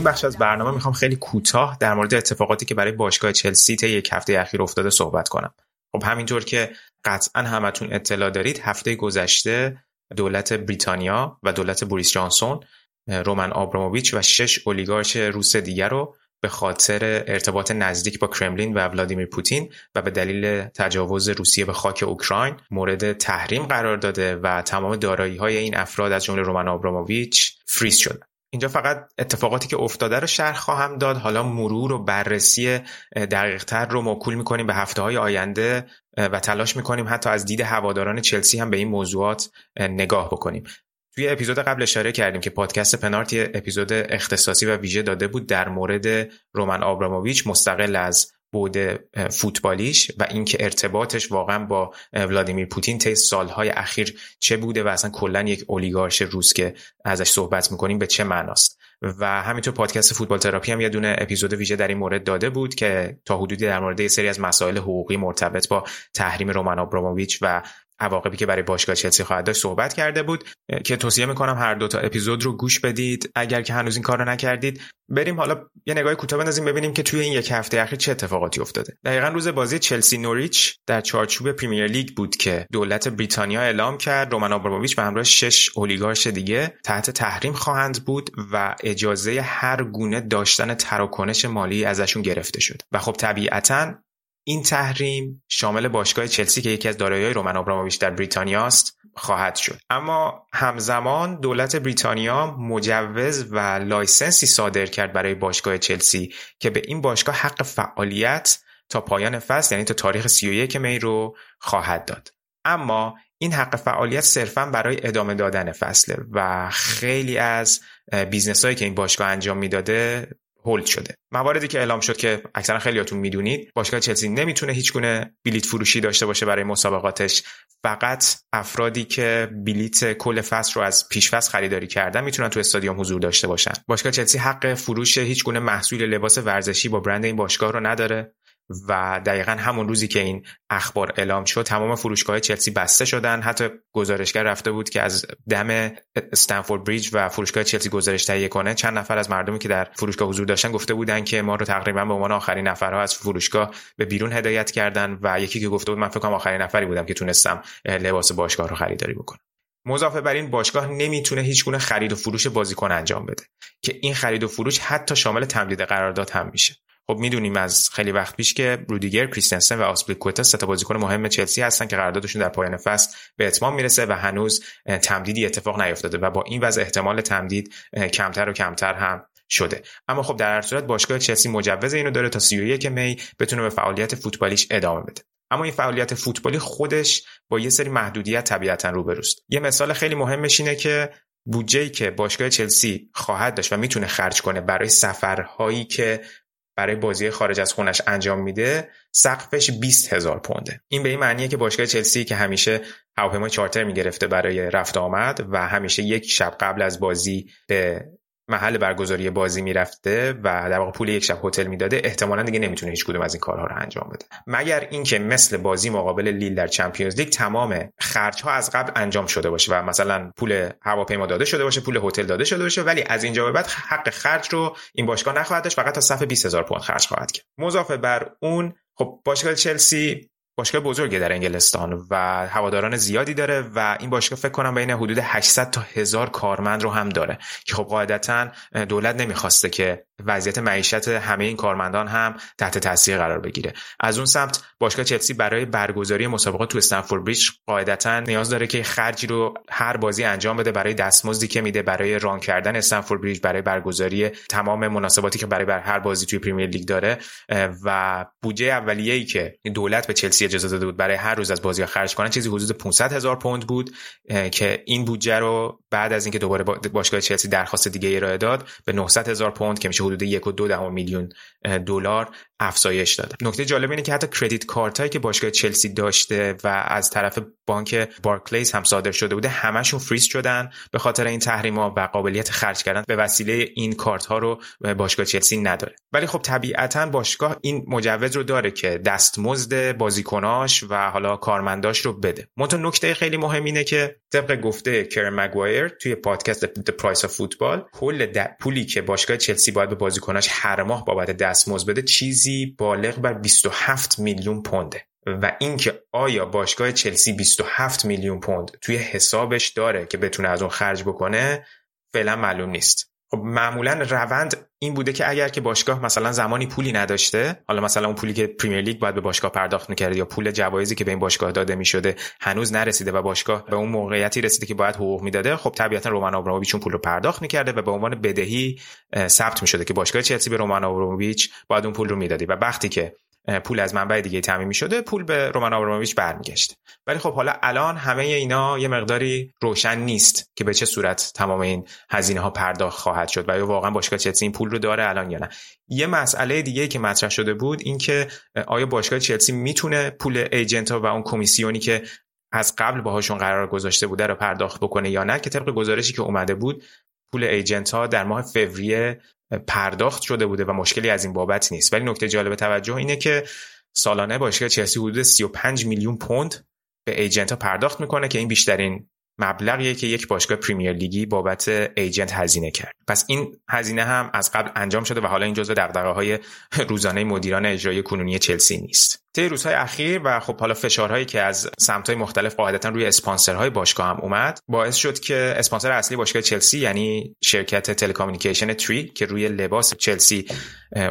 این بخش از برنامه می‌خوام خیلی کوتاه در مورد اتفاقاتی که برای باشگاه چلسی طی یک هفته اخیر افتاده صحبت کنم. خب همینطور که قطعا همتون اطلاع دارید هفته گذشته دولت بریتانیا و دولت بوریس جانسون رومن آبراموویچ و شش اولیگارش روس دیگر رو به خاطر ارتباط نزدیک با کرملین و ولادیمیر پوتین و به دلیل تجاوز روسیه به خاک اوکراین مورد تحریم قرار داده و تمام دارایی های این افراد از جمله رومان آبراموویچ فریز شدن اینجا فقط اتفاقاتی که افتاده رو شرح خواهم داد. حالا مرور و بررسی دقیقتر رو موکول می‌کنیم به هفته های آینده و تلاش می‌کنیم حتی از دید هواداران چلسی هم به این موضوعات نگاه بکنیم. توی اپیزود قبل اشاره کردیم که پادکست پنارتی اپیزود اختصاصی و ویژه داده بود در مورد رومن آبراموویچ مستقل از بود فوتبالیش و اینکه ارتباطش واقعا با ولادیمیر پوتین طی سالهای اخیر چه بوده و اصلا کلا یک اولیگارش روس که ازش صحبت می‌کنیم به چه معناست. و همینطور پادکست فوتبال تراپی هم یه دونه اپیزود ویژه در این مورد داده بود که تا حدودی در مورد یه سری از مسائل حقوقی مرتبط با تحریم رومن آبراموویچ و عواقبی که برای باشگاه چلسی خواهد داشت صحبت کرده بود که توصیه می‌کنم هر دو تا اپیزود رو گوش بدید. اگر که هنوز این کار رو نکردید بریم حالا یه نگاه کوتاه بندازیم ببینیم که توی این یک هفته اخیر چه اتفاقاتی افتاده. دقیقا روز بازی چلسی نوریچ در چارچوب پریمیر لیگ بود که دولت بریتانیا اعلام کرد. رومن آبراموویچ به همراه شش اولیگارش دیگه تحت تحریم خواهند بود و اجازه هر گونه داشتن تراکنش مالی ازشون گرفته شد. و خب طبیعتا این تحریم شامل باشگاه چلسی که یکی از دارایی‌های رومن آبراموویچ در بریتانیا است خواهد شد. اما همزمان دولت بریتانیا مجوز و license ی صادر کرد برای باشگاه چلسی که به این باشگاه حق فعالیت تا پایان فصل یعنی تا تاریخ 31 می رو خواهد داد. اما این حق فعالیت صرفا برای ادامه دادن فصله و خیلی از business هایی که این باشگاه انجام می‌داده هولد شده. مواردی که اعلام شد که اکثرا خیلیاتون می‌دونید باشگاه چلسی نمی‌تونه هیچ گونه بلیت فروشی داشته باشه برای مسابقاتش. فقط افرادی که بلیت کل فصل رو از پیش فصل خریداری کردن می‌تونن تو استادیوم حضور داشته باشن. باشگاه چلسی حق فروش هیچ گونه محصول لباس ورزشی با برند این باشگاه رو نداره. و دقیقا همون روزی که این اخبار اعلام شد تمام فروشگاه چلسی بسته شدن. حتی گزارشگر رفته بود که از دم استنفورد بریج و فروشگاه چلسی گزارش تهیه کنه چند نفر از مردمی که در فروشگاه حضور داشتن گفته بودن که ما رو تقریبا به عنوان آخرین نفرها از فروشگاه به بیرون هدایت کردن و یکی که گفته بود من فکر کنم آخرین نفری بودم که تونستم لباس باشگاه رو خریداری بکنم. مضافه بر این باشگاه نمی‌تونه هیچ گونه خرید و فروش بازیکن انجام بده که این خرید و فروش حتی شامل تمدید قرارداد هم میشه. خب می‌دونیم از خیلی وقت پیش که رودیگر کریستنسن و آسپلیکوتا سه تا بازیکن مهم چلسی هستن که قراردادشون در پایان فصل به اتمام می‌رسه و هنوز تمدیدی اتفاق نیفتاده و با این وضع احتمال تمدید کمتر و کمتر هم شده. اما خب در هر صورت باشگاه چلسی مجوز اینو داره تا 31 می بتونه به فعالیت فوتبالیش ادامه بده. اما این فعالیت فوتبالی خودش با یه سری محدودیت طبیعتا روبروست. یه مثال خیلی مهمش اینه که بودجه‌ای که باشگاه چلسی خواهد داشت و می‌تونه خرج کنه برای سفرهایی که برای بازی خارج از خونش انجام میده سقفش 20 هزار پونده این به این معنیه که باشگاه چلسی که همیشه هواپیمای چارتر می‌گرفته برای رفت آمد و همیشه یک شب قبل از بازی به محل برگزاری بازی می‌رفته و در واقع پول یک شب هتل می‌داده احتمالا دیگه نمی‌تونه هیچ کدوم از این کارها رو انجام بده. مگر اینکه مثل بازی مقابل لیل در چمپیونز لیگ تمام خرج ها از قبل انجام شده باشه و مثلا پول هواپیما داده شده باشه پول هتل داده شده باشه ولی از اینجا به بعد حق خرج رو این باشگاه نخواهد داشت فقط تا صف 20000 پوند خرج خواهد کرد. مضافه بر اون خب باشگاه چلسی باشگاه بزرگی در انگلستان و هواداران زیادی داره و این باشگاه فکر کنم بین حدود 800 تا هزار کارمند رو هم داره که خب قاعدتا دولت نمی‌خواسته که وضعیت معیشت همه این کارمندان هم تحت تاثیر قرار بگیره. از اون سمت باشگاه چلسی برای برگزاری مسابقات تو استنفورد بریج قاعدتا نیاز داره که خرجی رو هر بازی انجام بده برای دستمزدی که میده برای ران کردن استنفورد بریج برای برگزاری تمام مناسباتی که برای بر هر بازی توی پریمیر لیگ داره. و بودجه اولیه‌ای که دولت به چلسی اجازه داده بود برای هر روز از بازی خرج کنن. چیزی حدود 500 هزار پوند بود که این بودجه رو بعد از اینکه دوباره باشگاه چلسی درخواست دیگه ارائه داد به 900 هزار پوند که میشه حدود یک و دو میلیون دلار افزایش داده. نکته جالب اینه که حتی کردیت کارت هایی که باشگاه چلسی داشته و از طرف بانک بارکلیز هم صادر شده بوده همشون فریز شدن به خاطر این تحریما و قابلیت خرج کردن به وسیله این کارت ها رو باشگاه چلسی نداره. ولی خب طبیعتا باشگاه این مجوز رو داره که دستمزد بازیکناش و حالا کارمنداش رو بده. منتها نکته خیلی مهم اینه که طبق گفته کرن مگوایر توی پادکست The Price of Football کل پولی که باشگاه چلسی باید به بازیکناش هر ماه بابت دستمزد بده چیزی بالغ بر 27 میلیون پونده و اینکه آیا باشگاه چلسی 27 میلیون پوند توی حسابش داره که بتونه از اون خرج بکنه فعلا معلوم نیست. معمولا روند این بوده که اگر که باشگاه مثلا زمانی پولی نداشته حالا مثلا اون پولی که پریمیر لیگ باید به باشگاه پرداخت می‌کرده یا پول جوایزی که به این باشگاه داده می‌شده هنوز نرسیده و باشگاه به اون موقعیتی رسیده که باید حقوق می‌داده خب طبیعتا رومان آبراموویچ اون پول رو پرداخت می‌کرده و به عنوان بدهی ثبت می‌شده که باشگاه چلسی به رومان آبراموویچ باید اون پول رو می‌دادی. و وقتی که پول از منبع دیگه تامین شده پول به رومان آبراموویچ برمیگشت. ولی خب حالا الان همه اینا یه مقداری روشن نیست که به چه صورت تمام این هزینه ها پرداخت خواهد شد و یا واقعا باشگاه چلسی این پول رو داره الان یا نه. یه مسئله دیگه که مطرح شده بود این که آیا باشگاه چلسی می‌تونه پول ایجنت ها و اون کمیسیونی که از قبل باهاشون قرار گذاشته بوده رو پرداخت بکنه یا نه که طبق گزارشی که اومده بود پول ایجنت ها در ماه فوریه پرداخت شده بوده و مشکلی از این بابت نیست. ولی نکته جالب توجه اینه که سالانه باشگاه چلسی حدود 35 میلیون پوند به ایجنت ها پرداخت می‌کنه که این بیشترین مبلغیه که یک باشگاه پریمیر لیگی بابت ایجنت هزینه کرد. پس این هزینه هم از قبل انجام شده و حالا این جزء دغدغه های روزانه مدیران اجرایی کنونی چلسی نیست. طی روزهای اخیر و خب حالا فشارهایی که از سمت‌های مختلف قاعدتا روی اسپانسرهای باشگاه هم اومد باعث شد که اسپانسر اصلی باشگاه چلسی یعنی شرکت تلکامیونیکیشن تری که روی لباس چلسی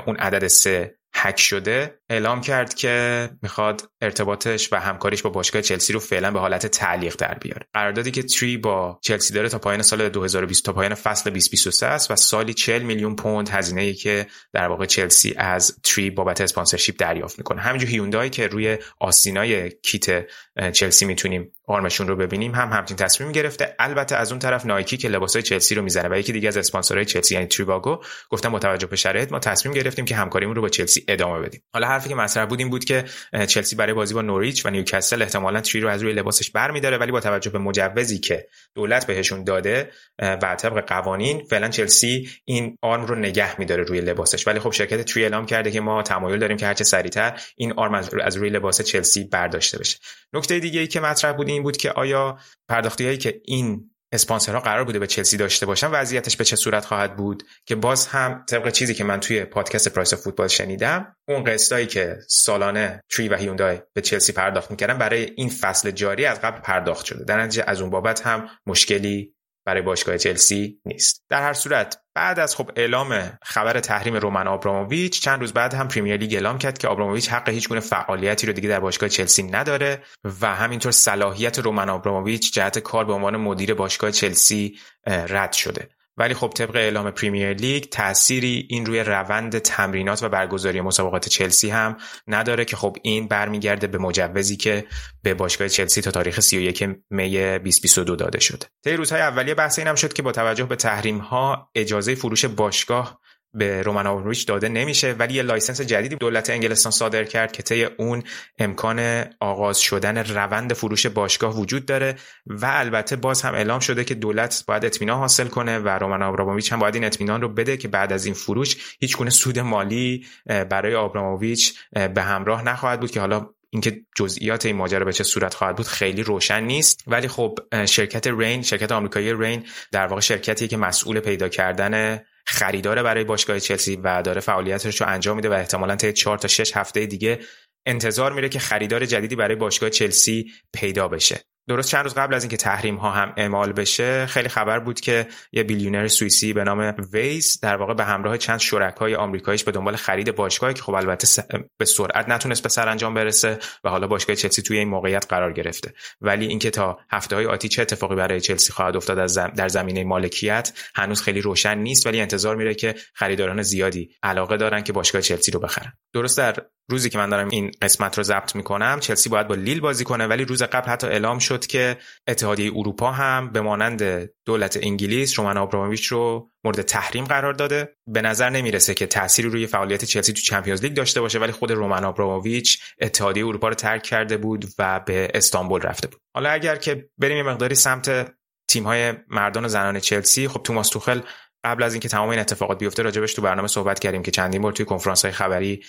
اون عدد سه هک شده اعلام کرد که می‌خواد ارتباطش و همکاریش با باشگاه چلسی رو فعلا به حالت تعلیق در بیاره. قراردادی که تری با چلسی داره تا پایان سال 2020 تا پایان فصل 2023 است و سالی 40 میلیون پوند هزینه ای که در واقع چلسی از تری بابت اسپانسرشیپ دریافت می‌کنه. همینجور هیوندای که روی آستینای کیت چلسی می‌تونیم آرمشون رو ببینیم هم همچین تصمیم گرفته. البته از اون طرف نایکی که لباسای چلسی رو می‌زنه و یکی دیگه از اسپانسرهای چلسی یعنی تریواگو گفتم با توجه به شرایط ما تصمیم گرفتیم که همکاریمون رو با چلسی ادامه بدیم. حالا حرفی که مطرح بود این بود که چلسی برای بازی با نوریچ و نیوکاسل احتمالاً تری رو از روی لباسش برمیداره ولی با توجه به مجوزی که دولت بهشون داده و طبق قوانین فعلا چلسی این آرم رو نگه میداره روی لباسش. ولی خب شرکت تری اعلام کرده که ما تمایل داریم که هرچه سریعتر این آرم از روی لباس چلسی برداشته بشه. نکته دیگه ای که مطرح بود این بود که آیا پرداختی هایی که این اسپانسرها قرار بوده به چلسی داشته باشن. وضعیتش به چه صورت خواهد بود؟ که باز هم طبق چیزی که من توی پادکست پرایس فوتبال شنیدم اون قسطایی که سالانه تری و هیوندای به چلسی پرداخت می‌کردن برای این فصل جاری از قبل پرداخت شده. در نتیجه از اون بابت هم مشکلی برای باشگاه چلسی نیست. در هر صورت بعد از خب اعلام خبر تحریم رومن آبراموویچ چند روز بعد هم پریمیر لیگ اعلام کرد که آبراموویچ حق هیچ گونه فعالیتی رو دیگه در باشگاه چلسی نداره و همینطور صلاحیت رومن آبراموویچ جهت کار به عنوان مدیر باشگاه چلسی رد شده. ولی خب طبق اعلام پریمیر لیگ تأثیری این روی روند تمرینات و برگزاری مسابقات چلسی هم نداره که خب این برمیگرده به مجوزی که به باشگاه چلسی تا تاریخ 31 می 2022 داده شده. طی روزهای اولیه بحث این هم شد که با توجه به تحریم ها اجازه فروش باشگاه به رومن آبراموویچ داده نمیشه ولی یه license جدیدی دولت انگلستان صادر کرد که طی اون امکان آغاز شدن روند فروش باشگاه وجود داره و البته باز هم اعلام شده که دولت باید اطمینان حاصل کنه و رومن آبراموویچ هم باید این اطمینان رو بده که بعد از این فروش هیچ گونه سود مالی برای آبراموویچ به همراه نخواهد بود که حالا اینکه جزئیات این ماجرا به چه صورت خواهد بود خیلی روشن نیست. ولی خب شرکت رین شرکت آمریکایی رین در واقع شرکتیه که مسئول پیدا کردن خریدار برای باشگاه چلسی و داره فعالیتش رو انجام میده و احتمالا تا 4 تا 6 هفته دیگه انتظار میره که خریدار جدیدی برای باشگاه چلسی پیدا بشه. درست چند روز قبل از اینکه تحریم ها هم اعمال بشه خیلی خبر بود که یه بیلیونر سوئیسی به نام ویز در واقع به همراه چند شرکای آمریکاییش به دنبال خرید باشگاهی که خب البته به سرعت نتونست به سرانجام برسه و حالا باشگاه چلسی توی این موقعیت قرار گرفته. ولی اینکه تا هفته های آتی چه اتفاقی برای چلسی خواهد افتاد از در زمینه مالکیت هنوز خیلی روشن نیست ولی انتظار میره که خریداران زیادی علاقه دارن که باشگاه چلسی رو بخرن. درست در روزی که من دارم این قسمت رو ضبط می‌کنم چلسی باید با لیل بازی کنه ولی روز قبل حتی اعلام شد که اتحادیه اروپا هم به مانند دولت انگلیس رومن آبراموویچ رو مورد تحریم قرار داده. به نظر نمی‌رسه که تأثیری روی فعالیت چلسی تو چمپیونز لیگ داشته باشه ولی خود رومن آبراموویچ اتحادیه اروپا رو ترک کرده بود و به استانبول رفته بود. حالا اگر که بریم یه مقداری سمت تیم‌های مردان و زنان چلسی خب توماس توخل قبل از اینکه تمام این اتفاقات بیفته راجبش تو برنامه صحبت کردیم که چندین بار توی کنفرانس های خبری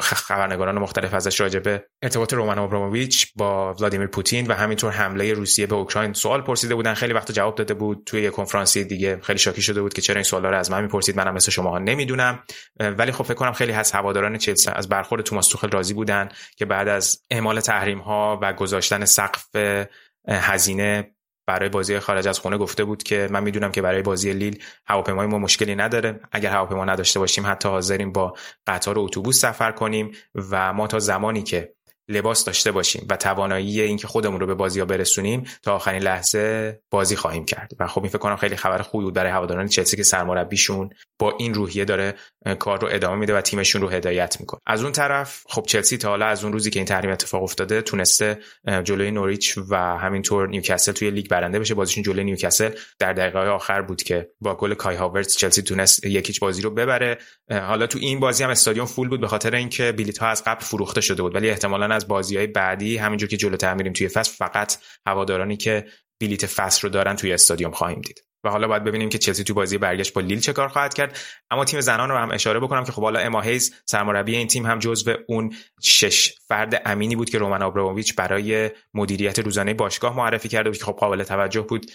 خبرنگاران مختلف ازش راجبه ارتباط رومان آبراموویچ با ولادیمیر پوتین و همینطور حمله روسیه به اوکراین سوال پرسیده بودن. خیلی وقت جواب داده بود. توی یه کنفرانسی دیگه خیلی شاکی شده بود که چرا این سوالا رو از من می‌پرسید؟ منم مثل شما نمی‌دونم. ولی خب فکر کنم خیلی از هواداران چلسی از برخورد توماس توخل راضی بودن که بعد از اعمال تحریم ها و گذاشتن سقف هزینه برای بازی خارج از خونه گفته بود که من می‌دونم که برای بازی لیل هواپیمای ما مشکلی نداره. اگر هواپیما نداشته باشیم حتی حاضریم با قطار و اتوبوس سفر کنیم و ما تا زمانی که لباس داشته باشیم و توانایی اینکه خودمون رو به بازی ها برسونیم تا آخرین لحظه بازی خواهیم کرد. و خب این فکر کنم خیلی خبر خوبی بود برای هواداران چلسی که سرمربیشون با این روحیه داره کار رو ادامه میده و تیمشون رو هدایت می‌کنه. از اون طرف خب چلسی تا حالا از اون روزی که این تحریم اتفاق افتاده تونسته جلوی نوریچ و همینطور نیوکاسل توی لیگ برنده بشه. بازیشون جلوی نیوکاسل در دقیقه آخر بود که با گل کای هاورتس چلسی تونست یک هیچ بازی رو ببره. حالا تو این بازی هم استادیوم full بود به خاطر اینکه بلیط ها از قبل فروخته شده بود. ولی احتمالاً از بازی های بعدی همینجور که جلوتر میریم توی فصل فقط هوادارانی که بلیت فصل رو دارن توی استادیوم خواهیم دید. و حالا باید ببینیم که چلسی تو بازی برگشت با لیل چه کار خواهد کرد. اما تیم زنان رو هم اشاره بکنم که خب حالا اما هیز سرمربی این تیم هم جزو اون شش فرد امینی بود که رومن آبراموویچ برای مدیریت روزانه باشگاه معرفی کرده بود که خب قابل توجه بود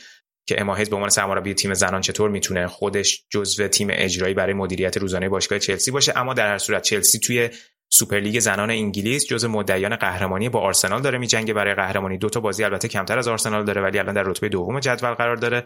که اما هیز به عنوان سرمربی تیم زنان چطور می‌تونه خودش جزو تیم اجرایی برای مدیریت روزانه باشگاه چلسی باشه. اما در هر صورت چلسی توی سوپرلیگ زنان انگلیس جز مدعیان قهرمانی با آرسنال داره میجنگه. برای قهرمانی دو تا بازی البته کمتر از آرسنال داره ولی الان در رتبه دوم جدول قرار داره.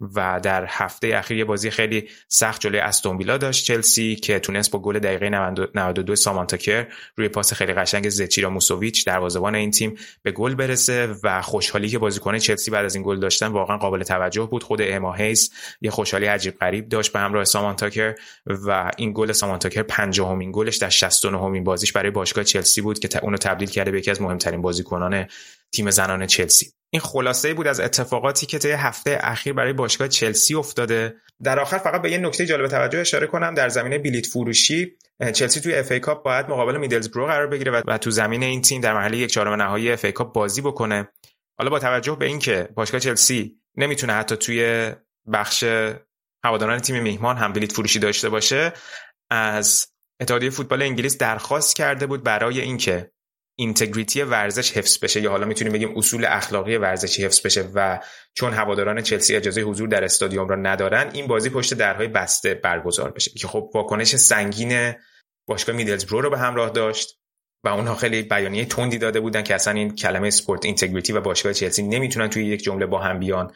و در هفته اخیر یه بازی خیلی سخت جلوی استون داشت چلسی که تونست با گل دقیقه 92 سامانتا کر روی پاس خیلی قشنگ زچیرا موسوویچ دروازه‌بان این تیم به گل برسه و خوشحالی که بازیکن چلسی بعد از این گل داشتن واقعا قابل توجه بود. خود اما هیز یه خوشحالی عجیب غریب داشت به همراه سامانتاکر و این گل سامانتاکر پنجمین گلش در 69 امین بازیش برای باشگاه چلسی بود که اونو تبدیل کرده به یکی از مهمترین بازیکنان تیم زنان چلسی. این خلاصه بود از اتفاقاتی که طی هفته اخیر برای باشگاه چلسی افتاده. در آخر فقط به یه نکته جالب توجه اشاره کنم. در زمینه بلیت فروشی چلسی توی اف ای کاپ باید مقابل میدلزبرو قرار بگیره و تو زمین این تیم در مرحله یک چهارم نهایی اف ای کاپ بازی بکنه. حالا با توجه به اینکه باشگاه چلسی نمی‌تونه حتی توی بخش هواداران تیم میهمان هم بلیت فروشی داشته باشه از اتحادیه فوتبال انگلیس درخواست کرده بود برای اینکه integrity ورزش حفظ بشه یا حالا می‌تونیم بگیم اصول اخلاقی ورزشی حفظ بشه و چون هواداران چلسی اجازه حضور در استادیوم را ندارن این بازی پشت درهای بسته برگزار بشه. که خب واکنش سنگین باشگاه میدلزبرو رو به همراه داشت و اونها خیلی بیانیه تندی داده بودن که اصلا این کلمه sport integrity و باشگاه چلسی نمی‌تونن توی یک جمله با هم بیان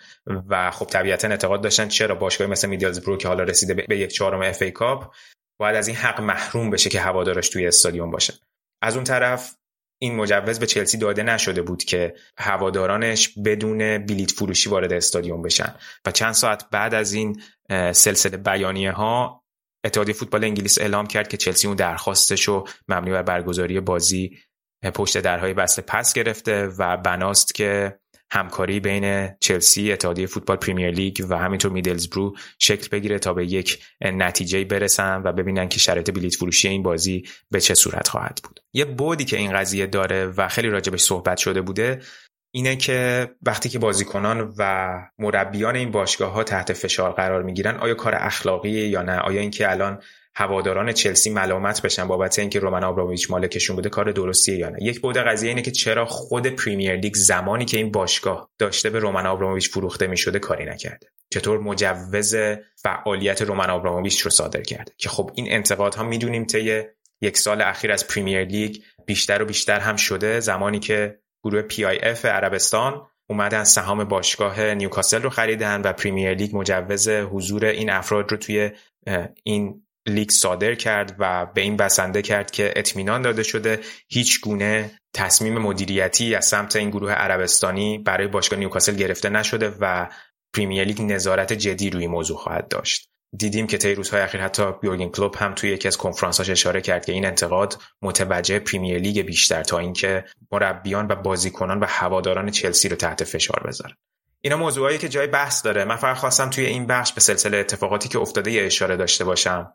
و خب طبیعتا اعتقاد داشتن چرا باشگاه مثل میدلزبرو که حالا رسیده به یک چهارم اف ای کاپ باید از این حق محروم بشه که هوادارش توی استادیوم باشه از اون طرف این مجوز به چلسی داده نشده بود که هوادارانش بدون بلیت فروشی وارد استادیوم بشن. و چند ساعت بعد از این سلسله بیانیه ها اتحادیه فوتبال انگلیس اعلام کرد که چلسی اون درخواستش رو مبنی بر برگزاری بازی پشت درهای بسته پس گرفته و بناست که همکاری بین چلسی اتحادیه فوتبال پریمیر لیگ و همینطور میدلزبرو شکل بگیره تا به یک نتیجه برسن و ببینن که شرایط بلیت فروشی این بازی به چه صورت خواهد بود. یه بودی که این قضیه داره و خیلی راجبش صحبت شده بوده اینه که وقتی که بازیکنان و مربیان این باشگاه ها تحت فشار قرار می‌گیرن آیا کار اخلاقی یا نه؟ آیا اینکه الان هواداران چلسی ملامت بشن بابت اینکه رومن آبراموویچ مالکشون بوده کار درستیه یا نه؟ یک بود قضیه اینه که چرا خود پریمیر لیگ زمانی که این باشگاه داشته به رومن آبراموویچ فروخته می‌شده کاری نکرده. چطور مجوز فعالیت رومن آبراموویچ رو صادر کرده؟ که خب این انتقادها می‌دونیم طی یک سال اخیر از پریمیر لیگ بیشتر و بیشتر هم شده زمانی که گروه PIF عربستان اومدن سهام باشگاه نیوکاسل رو خریدن و پریمیر لیگ مجوز حضور این افراد رو توی این لیگ صادر کرد و به این بسنده کرد که اطمینان داده شده هیچ گونه تصمیم مدیریتی از سمت این گروه عربستانی برای باشگاه نیوکاسل گرفته نشده و پریمیر لیگ نظارت جدی روی موضوع خواهد داشت. دیدیم که طی روزهای اخیر حتی یورگن کلوپ هم توی یکی از کنفرانساش اشاره کرد که این انتقاد متوجه پریمیر لیگ بیشتر تا اینکه مربیان و بازیکنان و هواداران چلسی رو تحت فشار بذاره اینا موضوعایی که جای بحث داره. من فقط خواستم توی این بخش به سلسله اتفاقاتی که افتاده اشاره داشته باشم.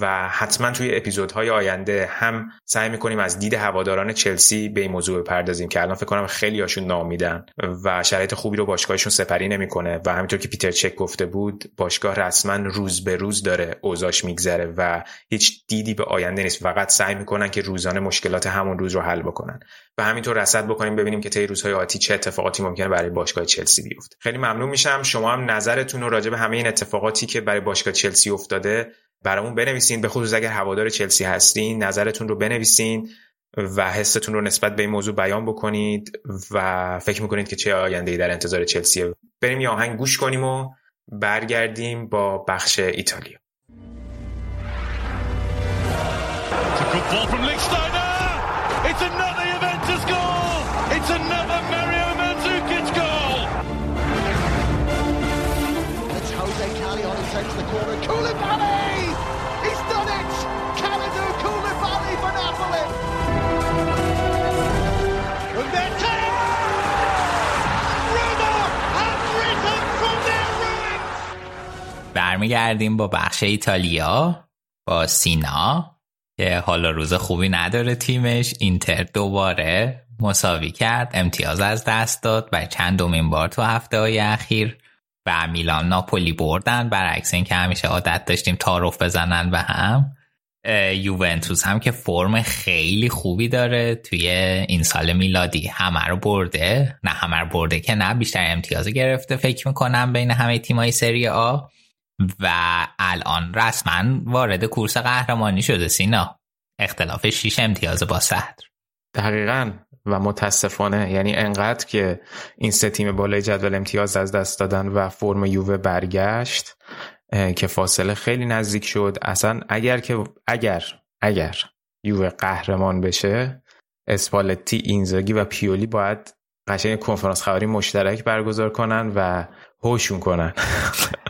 و حتما توی اپیزودهای آینده هم سعی می‌کنیم از دید هواداران چلسی به این موضوع بپردازیم که الان فکر کنم خیلی هاشون نامیدن و شرایط خوبی رو باشگاهشون سپری نمی‌کنه و همینطور که پیتر چک گفته بود باشگاه رسما روز به روز داره اوضاش میگذره و هیچ دیدی به آینده نیست. فقط سعی می‌کنن که روزانه مشکلات همون روز رو حل بکنن. و همینطور رصد بکنیم ببینیم که طی روزهای آتی چه اتفاقاتی ممکنه برای باشگاه چلسی بیفته. خیلی ممنون میشم. شما هم نظرتون رو راجع به همه این اتفاقاتی که برای باشگاه چلسی افتاده برامون بنویسین. به خصوص اگر هوادار چلسی هستین نظرتون رو بنویسین و حستون رو نسبت به این موضوع بیان بکنید و فکر می‌کنید که چه آینده ای در انتظار چلسی بریم یه آهنگ گوش کنیم و برگردیم با بخش ایتالیا. برمیگردیم با بخش ایتالیا با سینا که حالا روز خوبی نداره تیمش. اینتر دوباره مساوی کرد امتیاز از دست داد و چند دومین بار تو هفته های اخیر و میلان ناپولی بردن. برعکس اینکه همیشه عادت داشتیم تعارف بزنن به هم. یوونتوس هم که فرم خیلی خوبی داره توی این سال میلادی. همه رو برده. نه همه رو برده که نه بیشتر امتیاز گرفته. فکر می‌کنم بین همه تیمای سری آ. و الان رسما وارد کورس قهرمانی شده سینا. اختلاف 6 امتیاز با صدر. دقیقا. و متاسفانه یعنی انقدر که این سه تیم بالای جدول امتیاز از دست دادن و فرم یووه برگشت که فاصله خیلی نزدیک شد. اصلا اگر که اگر اگر یووه قهرمان بشه اسپالتی اینزاگی و پیولی باید قشنگ کنفرانس خبری مشترک برگزار کنن و هوشون کنن.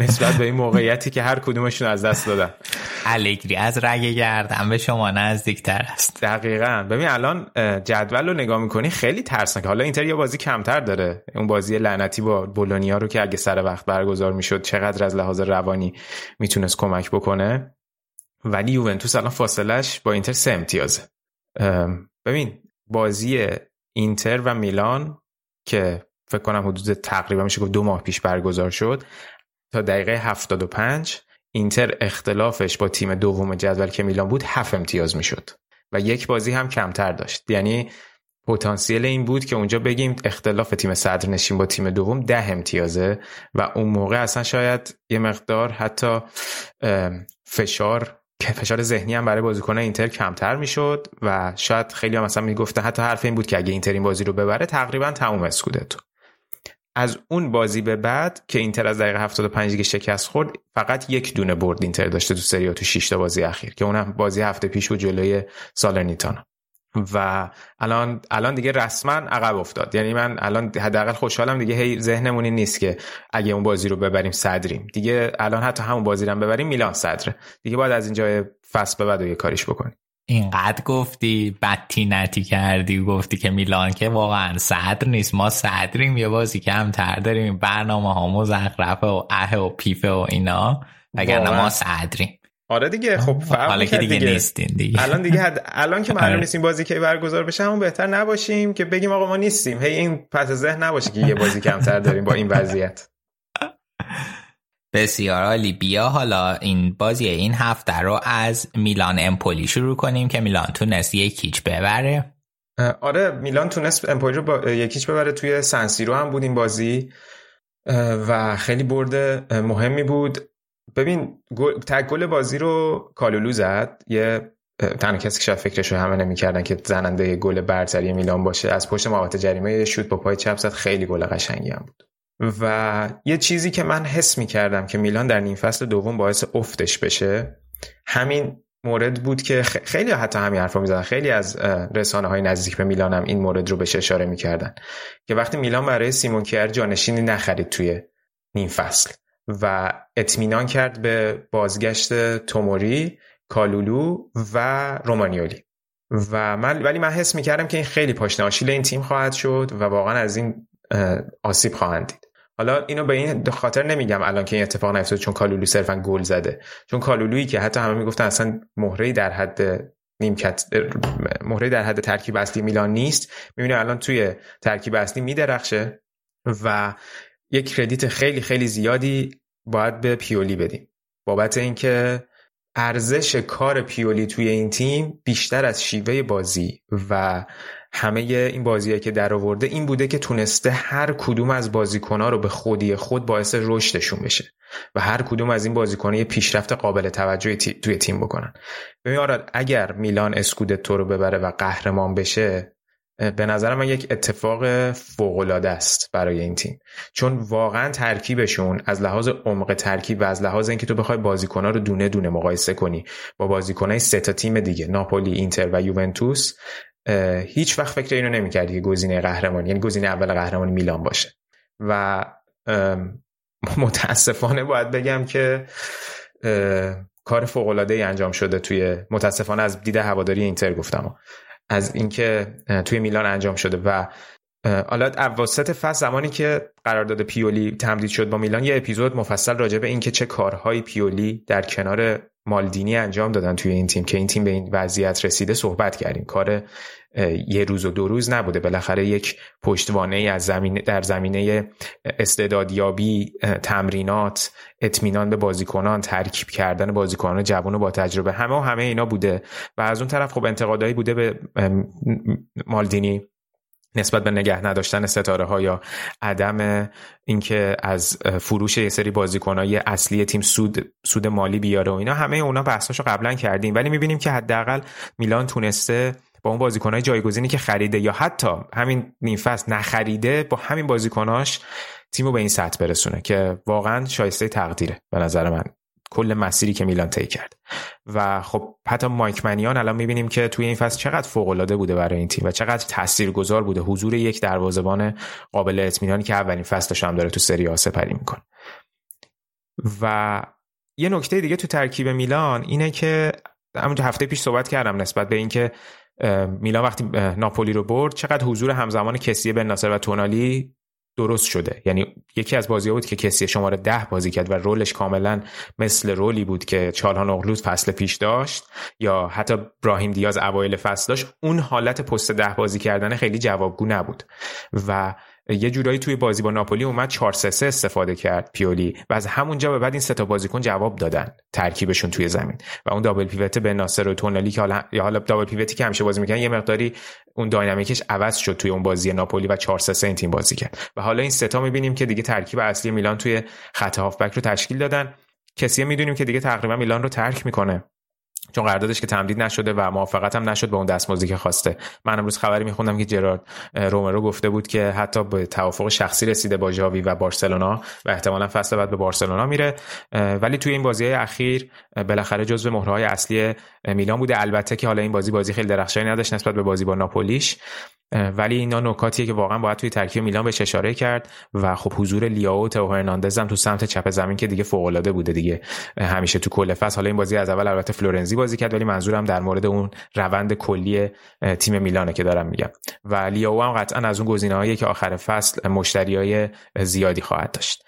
نسبت به این موقعیتی که هر کدومشون از دست دادن. الگری از رگ گردن به شما نزدیکتر است. دقیقا. ببین الان جدول رو نگاه می‌کنی خیلی ترسناک حالا اینتر یه بازی کمتر داره. اون بازی لعنتی با بولونیا رو که اگه سر وقت برگزار می‌شد چقدر از لحاظ روانی می‌تونست کمک بکنه. ولی یوونتوس الان فاصلش با اینتر سه امتیازه. ببین بازی اینتر و میلان که فکر کنم حدود تقریبا میشه گفت دو ماه پیش برگزار شد تا دقیقه 75 اینتر اختلافش با تیم دوم جدول که میلان بود هفت امتیاز می‌شد و یک بازی هم کمتر داشت. یعنی پتانسیل این بود که اونجا بگیم اختلاف تیم صدرنشین با تیم دوم ده امتیازه و اون موقع اصلا شاید یه مقدار حتی فشار فشار ذهنی هم برای بازیکن اینتر کمتر می‌شد و شاید خیلی هم مثلا می‌گفتن حتی حرف این بود که اگه اینتر این بازی رو ببره تقریبا تموم اسکودتو. از اون بازی به بعد که اینتر از دقیقه 75 دیگه شکست خورد فقط یک دونه برد اینتر داشته تو سری تو 6 تا بازی اخیر که اونم بازی هفته پیش بود جلوی سالرنیتانا. و الان الان دیگه رسما عقب افتاد. یعنی من الان حداقل خوشحالم دیگه هی ذهنمونی نیست که اگه اون بازی رو ببریم صدریم. دیگه الان حتی همون بازی رو ببریم میلان صدره. دیگه باید از اینجا فصل به بعد یه کاریش بکنیم. اینقدر گفتی بدتی نتی کردی گفتی که میلان که واقعا صدر نیست. ما صدریم یه بازی کمتر داریم. برنامه ها مزخرفه و اه و پیفه و اینا. اگر ما صدریم. آره دیگه خب حالا که دیگه, دیگه, نیستین دیگه. الان دیگه حد... الان که معلوم آره. نیستیم بازی که برگزار بشه همون بهتر نباشیم که بگیم آقا ما نیستیم. هی این پس ذهن نباشه که یه بازی کمتر داریم با این وضعیت. بسیار عالی. بیا حالا این بازی این هفته رو از میلان امپولی شروع کنیم که میلان تونست یکیچ ببره. آره میلان تونست امپولی رو با یکیچ ببره. توی سنسیرو هم بود این بازی. و خیلی برده مهمی بود. ببین تک گل بازی رو کالولو زد. یه تنها کسی که شاید فکرش رو همه نمی‌کردن که زننده گل برتری میلان باشه. از پشت محوطه جریمه شوت با پای چپ زد. خیلی گل قشنگی هم بود. و یه چیزی که من حس می کردم که میلان در نیم فصل دوم باعث افتش بشه همین مورد بود که خیلی حتی همین حرفا می‌زدن. خیلی از رسانه های نزدیک به میلان هم این مورد رو بهش اشاره می‌کردن که وقتی میلان برای سیمون کیر جانشینی نخرید توی نیم فصل و اطمینان کرد به بازگشت توموری کالولو و رومانیولی. و من ولی من حس می‌کردم که این خیلی پاشنه آشیل این تیم خواهد شد و واقعا از این آسیب خواهند دید. حالا اینو به این خاطر نمیگم الان که این اتفاق نیفتاد چون کالولو صرفا گل زده. چون کالولویی که حتی همه می‌گفتن اصلا مهره در حد نیمکت مهره در حد ترکیب اصلی میلان نیست. می‌بینه الان توی ترکیب اصلی میدرخشه و یک کردیت خیلی خیلی زیادی باید به پیولی بدیم. بابت اینکه ارزش کار پیولی توی این تیم بیشتر از شیوه بازی و همه این بازیه که در آورده این بوده که تونسته هر کدوم از بازیکنها رو به خودی خود باعث رشدشون بشه و هر کدوم از این بازیکنها یه پیشرفت قابل توجهی توی تیم بکنن. ببین آراد اگر میلان اسکودتو رو ببره و قهرمان بشه به نظر من یک اتفاق فوقالعاده است برای این تیم. چون واقعا ترکیبشون از لحاظ عمق ترکیب و از لحاظ اینکه تو بخوای بازیکن‌ها رو دونه دونه مقایسه کنی با بازیکن‌های سه تا تیم دیگه ناپولی اینتر و یوونتوس هیچ وقت فکر اینو نمی‌کردی که گزینه قهرمانی یعنی گزینه اول قهرمانی میلان باشه. و متاسفانه باید بگم که کار فوق العاده ای انجام شده توی متاسفانه از دید هواداری اینتر گفتم. از اینکه توی میلان انجام شده و حالا اواسط فصل زمانی که قرارداد پیولی تمدید شد با میلان یه اپیزود مفصل راجع به اینکه چه کارهایی پیولی در کنار مالدینی انجام دادن توی این تیم که این تیم به این وضعیت رسیده صحبت کردیم. کار یه روز و دو روز نبوده. بالاخره یک پشتوانه از زمین در زمینه استعدادیابی تمرینات اطمینان به بازیکنان ترکیب کردن بازیکنان جوان و با تجربه همه و همه اینا بوده. و از اون طرف خب انتقادایی بوده به مالدینی. نسبت به نگه نداشتن ستاره ها یا عدم اینکه از فروش یه سری بازیکنهای اصلی تیم سود سود مالی بیاره و اینا همه اونا بحثاشو قبلا کردیم. ولی می‌بینیم که حداقل میلان تونسته با اون بازیکنهای جایگزینی که خریده یا حتی همین نیم نخریده با همین بازیکناش تیمو به این سطح برسونه که واقعا شایسته تقدیره به نظر من. کل مسیری که میلان طی کرد. و خب حتی مایک منیان الان می‌بینیم که توی این فصل چقدر فوق العاده بوده برای این تیم و چقدر تاثیرگذار بوده. حضور یک دروازه‌بان قابل اطمینانی که اولین فصلش هم داره تو سری آ سپری می‌کنه. و یه نکته دیگه تو ترکیب میلان اینه که همونجا هفته پیش صحبت کردم نسبت به اینکه میلان وقتی ناپولی رو برد چقدر حضور همزمان کسیه بن ناصر و تونالی درست شده. یعنی یکی از بازی بود که کسی شماره ده بازی کرد و رولش کاملا مثل رولی بود که چالهان اغلوز فصل پیش داشت یا حتی براهیم دیاز اوایل فصل داشت اون حالت پست ده بازی کردن خیلی جوابگو نبود. و یه جورایی توی بازی با ناپولی اومد 4 3 استفاده کرد پیولی و از همونجا به بعد این سه تا بازیکن جواب دادن ترکیبشون توی زمین و اون دابل پیوت به ناصر و تونالی که حالا حالا دابل پیوتی که همیشه بازی می‌کنن یه مقداری اون داینامیکش عوض شد توی اون بازی ناپولی و 4 3 این تیم بازی کرد. و حالا این سه تا می‌بینیم که دیگه ترکیب اصلی میلان توی خط هافبک رو تشکیل دادن. کسی می‌دونیم که دیگه تقریبا میلان رو ترک می‌کنه. چون قراردادش که تمدید نشده و موافقت هم نشد به اون دستمزدی که خواسته. من امروز خبری میخوندم که جرارد رومرو گفته بود که حتی به توافق شخصی رسیده با جاوی و بارسلونا و احتمالا فصل بعد به بارسلونا میره. ولی توی این بازی اخیر بالاخره جزو مهرهای اصلی میلان بوده. البته که حالا این بازی بازی خیلی درخشانی نداشت نسبت به بازی با ناپولیش. ولی اینا نکاتیه که واقعا باید توی ترکیب میلان بهش اشاره کرد و خب حضور لیاو و هرناندز هم تو سمت چپ زمین که دیگه فوق العاده بوده دیگه. همیشه تو کل فصل. حالا این بازی از اول البته فلورنزی بازی کرد ولی منظورم در مورد اون روند کلی تیم میلانه که دارم میگم. و لیاو هم قطعا از اون گزینه‌هایی که آخر فصل مشتریای زیادی خواهد داشت.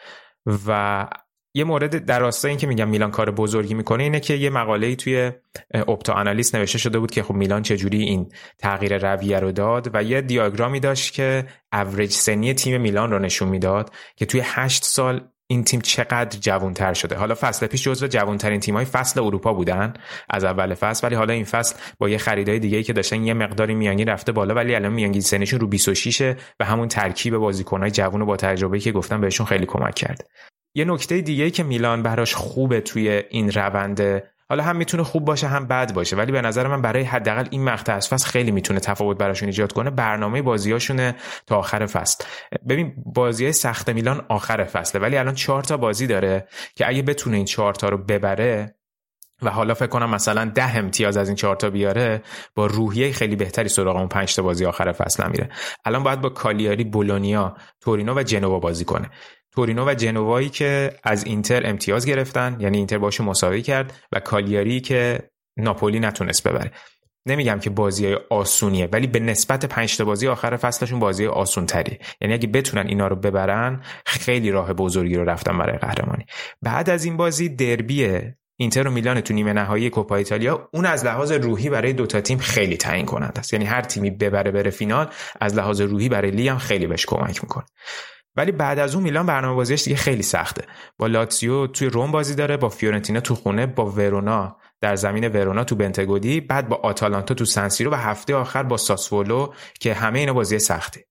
و یه مورد در راستای این که میگم میلان کار بزرگی می‌کنه اینه که یه مقاله توی اپتا آنالیست نوشته شده بود که خب میلان چجوری این تغییر رویه رو داد و یه دیاگرامی داشت که اوریج سنی تیم میلان رو نشون می‌داد که توی هشت سال این تیم چقدر جوانتر شده. حالا فصل پیش جزو جوانترین تیم‌های فصل اروپا بودن از اول فصل ولی حالا این فصل با یه خریدای دیگه که داشتن یه مقداری میانگین رفته بالا ولی الان میانگین سنشون رو 26 و همون ترکیب بازیکن‌های جوان و با تجربه که گفتم بهشون خیلی کمک کرد یه نکته دیگه که میلان براش خوبه توی این روند حالا هم می‌تونه خوب باشه هم بد باشه ولی به نظر من برای حداقل این مقطع از فصل خیلی می‌تونه تفاوت براشون ایجاد کنه. برنامه بازیاشونه تا آخر فصل. ببین بازی سخت میلان آخر فصله ولی الان چهار تا بازی داره که اگه بتونه این چهار تا رو ببره و حالا فکر کنم مثلا ده امتیاز از این چهار تا بیاره با روحیه خیلی بهتری سراغ اون پنج تا بازی آخر فصل میره. الان باید با کالیاری بولونیا تورینو و جنوا بازی کنه. تورینو و جنوایی که از اینتر امتیاز گرفتن یعنی اینتر باشو مساوی کرد و کالیاری که ناپولی نتونست ببره. نمیگم که بازی های آسونیه ولی به نسبت پنج تا بازی آخر فصلشون بازی آسون تری یعنی اگه بتونن اینا رو ببرن خیلی راه بزرگی رو رفتن برای قهرمانی. بعد از این بازی دربیه اینتر و میلان تو نیمه نهایی کوپا ایتالیا اون از لحاظ روحی برای دوتا تیم خیلی تعیین کننده است. یعنی هر تیمی ببره بره فینال از لحاظ روحی برای لیگ هم خیلی بهش کمک می‌کنه. ولی بعد از اون میلان برنامه بازیش دیگه خیلی سخته. با لاتسیو توی رم بازی داره با فیورنتینا تو خونه با ورونا در زمین ورونا تو بنتگودی بعد با آتالانتا تو سن سیرو و هفته آخر با ساسولو که همه اینا بازی سخته.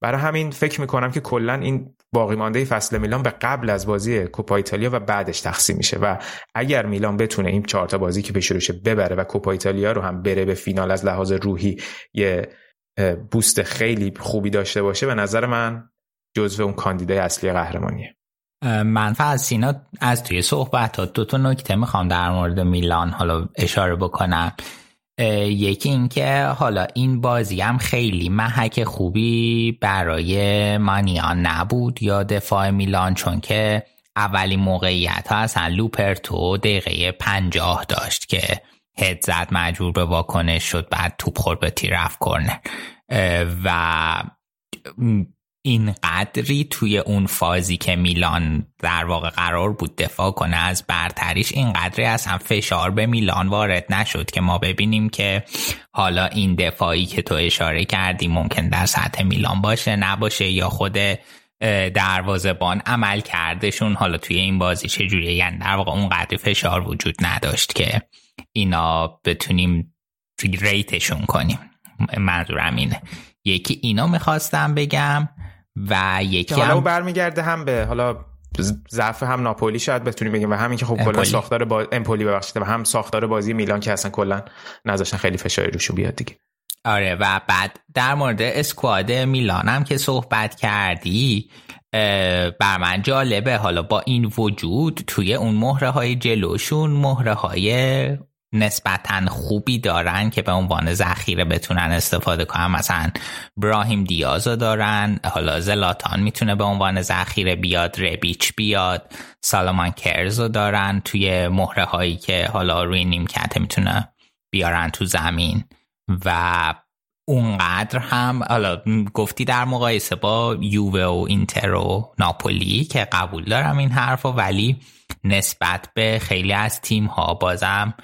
برای همین فکر می‌کنم که کلا این باقی مانده فصل میلان به قبل از بازی کوپا ایتالیا و بعدش تقسیم میشه و اگر میلان بتونه این چهار تا بازی که پیش روشه ببره و کوپا ایتالیا رو هم بره به فینال از لحاظ روحی یه بوست خیلی خوبی داشته باشه به نظر من جزو اون کاندیدای اصلی قهرمانیه. من از سینا از توی صحبت ها دو تا نکته می‌خوام در مورد میلان حالا اشاره بکنم. یکی اینکه حالا این بازی هم خیلی محک خوبی برای مانیان نبود یا دفاع میلان چون که اولین موقعیت ها اصلا لوپرتو دقیقه پنجاه داشت که هد زد مجبور به واکنش شد بعد توپ خورد به تیر رفت کرنر و این قدری توی اون فازی که میلان در واقع قرار بود دفاع کنه از برتریش این قدری اصلا فشار به میلان وارد نشد که ما ببینیم که حالا این دفاعی که تو اشاره کردی ممکن در سطح میلان باشه نباشه یا خود دروازبان عمل کردشون حالا توی این بازی چجوریه؟ یعنی در واقع اون قدری فشار وجود نداشت که اینا بتونیم ریتشون کنیم. منظورم اینه. یکی اینا می‌خواستم بگم و یکی حالا هم برمیگرده هم به حالا ضعف هم ناپولی شاید بتونیم بگیم و همین که خب کلا ساختار با امپولی ببخشید و هم ساختار بازی میلان که اصلا کلا نذاشتن خیلی فشاری روشون بیاد دیگه. آره و بعد در مورد اسکواد میلان هم که صحبت کردی بر من جالبه. حالا با این وجود توی اون مهره های جلوشون مهره های نسبتا خوبی دارن که به عنوان ذخیره بتونن استفاده کنن. مثلا براهیم دیازو دارن حالا زلاتان می‌تونه به عنوان ذخیره بیاد ربیچ بیاد سالمان کرزو دارن. توی مهره هایی که حالا روی نیمکت می‌تونه بیارن تو زمین. و اونقدر هم حالا گفتی در مقایسه با یووه و اینتر و ناپولی که قبول دارم این حرف ولی نسبت به خیلی از تیم ها بازم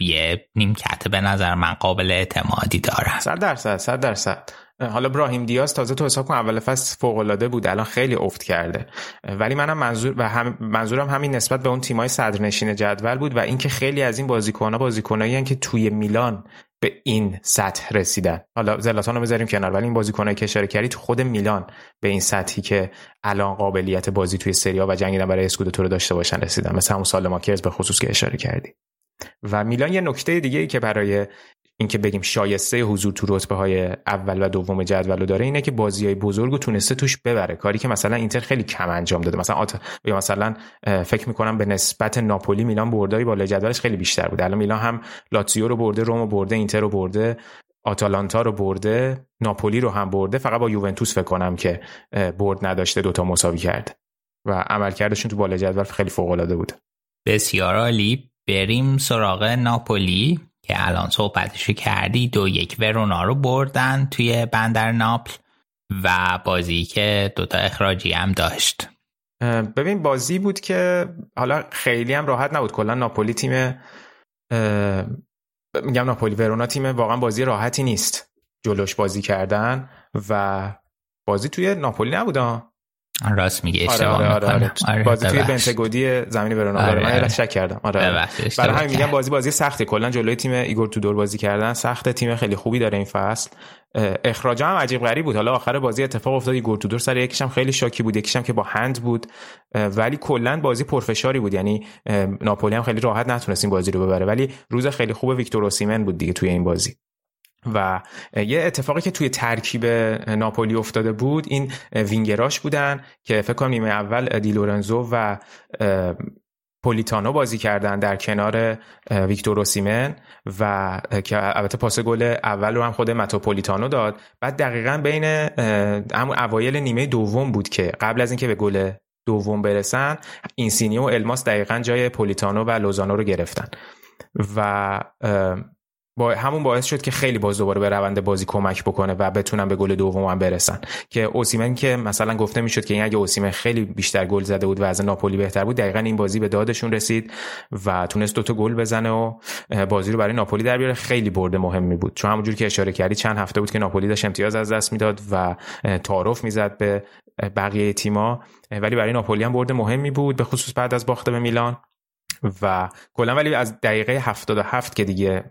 یه نیمکت به نظر من قابل اعتمادی دارن. صد درصد صد درصد. حالا براهیم دیاز تازه تو حساب کن اول فصل فوق العاده بود الان خیلی افت کرده. ولی منم منظور و هم منظورم همین نسبت به اون تیمای صدرنشین جدول بود و اینکه خیلی از این بازیکن‌ها بازیکنایی که توی میلان به این سطح رسیدن. حالا زلاتان رو بذاریم کنار ولی این بازیکنایی که اشاره کردی تو خود میلان به این سطحی که الان قابلیت بازی توی سریا و جنگیدن برای اسکودتو رو داشته باشن رسیدن. مثل همون سال ماکرز به خصوص که اشاره کردی. و میلان یه نکته دیگه ای که برای اینکه بگیم شایسته حضور تو رتبه های اول و دوم جدول رو داره اینه که بازی های بزرگ رو تونسته توش ببره. کاری که مثلا اینتر خیلی کم انجام داده. مثلا آت... یا مثلا فکر می‌کنم به نسبت ناپولی میلان بردای بالای جدولش خیلی بیشتر بود الان میلان هم لاتزیو رو برده روم رو برده اینتر رو برده آتالانتا رو برده ناپولی رو هم برده. فقط با یوونتوس فکر کنم که برد نداشته دوتا مساوی کرده. و عملکردشون تو بالای جدول خیلی فوق العاده بود. بسیار عالی. بریم سراغ ناپولی که الان صحبتشو کردی. دو یک ورونا رو بردن توی بندر ناپل و بازی که دوتا اخراجی هم داشت. ببین بازی بود که حالا خیلی هم راحت نبود. کلا ناپولی تیم میگم ناپولی ورونا تیم واقعا بازی راحتی نیست. جلوش بازی کردن و بازی توی ناپولی نبود راست میگه آره آره آره, آره. آره. بازی توی بنتگودی زمین ورونا آره. آره. من شک کردم. آره برای همین میگم بازی بازی سختی کلا جلوی تیم ایگور تودور بازی کردن. سخت تیم خیلی خوبی داره این فصل. اخراج هم عجیب غریب بود. حالا آخر بازی اتفاق افتاد. ایگور تودور سر یکیش هم خیلی شاکی بود. یکیش هم که با هند بود. ولی کلا بازی پرفشاری بود. یعنی ناپولی هم خیلی راحت نتونست این بازی رو ببره. ولی روز خیلی خوب ویکتور اوسیمن بود دیگه توی این بازی. و یه اتفاقی که توی ترکیب ناپولی افتاده بود این وینگراش بودن که فکر کنم نیمه اول دی لورنزو و پولیتانو بازی کردن در کنار ویکتور اوسیمن و که البته پاس گل اول رو هم خود متو پولیتانو داد. بعد دقیقا بین همون اوایل نیمه دوم بود که قبل از اینکه به گل دوم برسن اینسینیه و الماس دقیقا جای پولیتانو و لوزانو رو گرفتن. و با همون باعث شد که خیلی باز دوباره به روند بازی کمک بکنه و بتونن به گل دوم هم برسن. که اوسیمن که مثلا گفته می‌شد که این اگه اوسیمن خیلی بیشتر گل زده بود و از ناپولی بهتر بود دقیقا این بازی به دادشون رسید و تونست دوتا گل بزنه و بازی رو برای ناپولی در بیاره. خیلی برد مهمی بود. چون همونجور که اشاره کردی چند هفته بود که ناپولی داشت امتیاز از دست می‌داد و تعارف می‌زد به بقیه تیما ولی برای ناپولی هم برده مهمی بود به خصوص بعد از باخته به میلان. و کلا ولی از دقیقه 77 که دیگه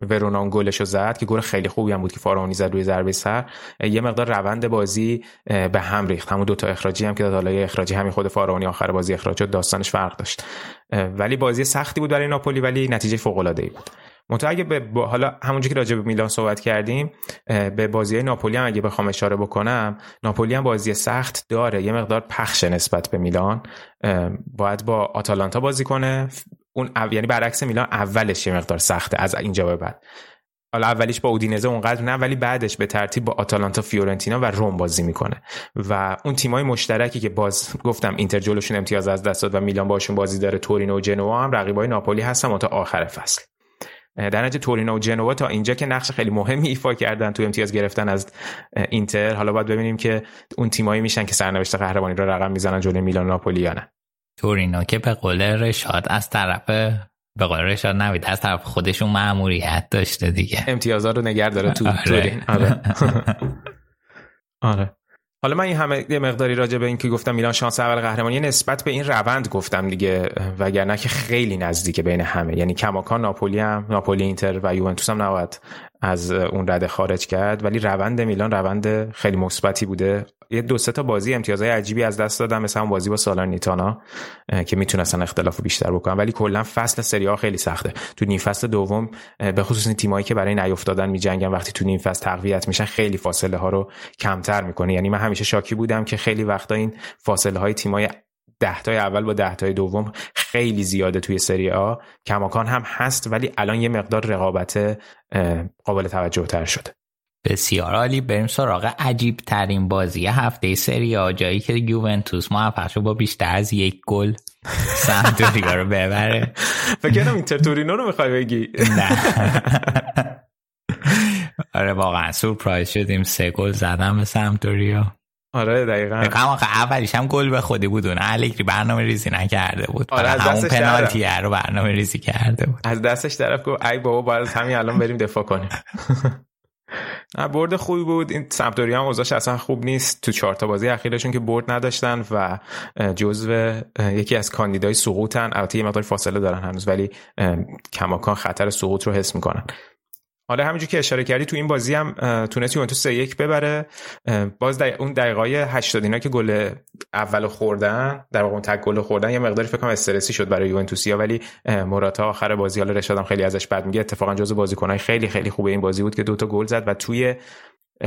ورونان گلشو زد که گل خیلی خوبی هم بود که فارانی زد روی ضربه سر. یه مقدار روند بازی به هم ریخت. همون دوتا اخراجی هم که حالا اخراجی همین خود فارانی آخر بازی اخراج شد داستانش فرق داشت. ولی بازی سختی بود برای ناپولی ولی نتیجه فوق العاده ای بود. منتها اگه به حالا همونجوری که راجع به میلان صحبت کردیم به بازی ناپولی هم اگه بخوام اشاره بکنم ناپولی هم بازی سخت داره. یه مقدار پخش نسبت به میلان. باید با آتالانتا بازی کنه. اون یعنی برعکس میلان اولش یه مقدار سخته از اینجا به بعد. حالا اولیش با اودینزه اونقدر نه ولی بعدش به ترتیب با آتالانتا فیورنتینا و روم بازی می‌کنه. و اون تیمای مشترکی که باز گفتم اینتر جلوشون امتیاز از دست داد و میلان باشون بازی داره تورینو و جنوا هم رقیبای ناپولی هستن تا آخر فصل. در نتیجه تورینو و جنوا تا اینجا که نقش خیلی مهمی ایفا کردن تو امتیاز گرفتن از اینتر. حالا باید ببینیم که اون تیمایی میشن که سرنوشت قهرمانی رو رقم می‌زنن جلوی میلان ناپولی یا نه. تورینو که به قول رشاد از طرف به قول رشاد نوید از طرف خودشون معمولیت داشته دیگه. امتیازات رو نگر داره تو آره. تورین. آره. آره. حالا من این همه یه مقداری راجع به این که گفتم میلان شانس اول قهرمانی نسبت به این روند گفتم دیگه وگرنه که خیلی نزدیکه بین همه. یعنی کماکان ناپولی هم ناپولی اینتر و یوونتوس هم نباید از اون رده خارج کرد ولی روند میلان روند خیلی مثبتی بوده. یه دو سه تا بازی امتیازهای عجیبی از دست دادن مثل اون بازی با سالارنیتانا که می‌تونستن اختلاف بیشتر بکنن. ولی کلا فصل سری خیلی سخته. تو نیم فصل دوم به خصوص این تیمایی که برای نیافتادن میجنگن وقتی تو نیم فصل تقویت میشن خیلی فاصله ها رو کمتر می‌کنه. یعنی من همیشه شاکی بودم که خیلی وقتا این فاصله های تیمای ده تای اول با ده تای دوم خیلی زیاده توی سری آ. کماکان هم هست ولی الان یه مقدار رقابت قابل توجه تر شده. بسیار عالی. بریم سراغ عجیب ترین بازی هفته سری آ جایی که یوونتوس موفق شد با بیشتر از یک گل سمتوریا رو ببره. فکر اینتر تورینو رو می‌خوای بگی. نه. آره واقعا سورپرایز شدیم. سه گل زدم به سمتوریا آره دقیقا. آخه اولیش هم گل به خودی بود اون الگری برنامه ریزی نکرده بود. آره از همون پنالتی رو برنامه ریزی کرده بود. از دستش طرف گفت ای بابا باید همین الان بریم دفاع کنیم. برد خوبی بود. این سمپدوریا هم اوضاعش اصلا خوب نیست تو چهار تا بازی اخیرشون که برد نداشتن و جزو یکی از کاندیدای سقوطن. البته یه مقدار فاصله دارن هنوز ولی کماکان خطر سقوط رو حس می‌کنن. حالا همینجور که اشاره کردی تو این بازی هم تونست یوونتوس 3 یک ببره. باز در اون دقیقای 80 اینا که گل اول خوردن در واقع اون تک گل خوردن یه مقداری فکر کنم استرسی شد برای یوونتوسیا ولی موراتا آخر بازی حالا رشادم خیلی ازش بد میگه اتفاقا جزو بازیکنای خیلی خیلی خوبه این بازی بود که دوتا گل زد و توی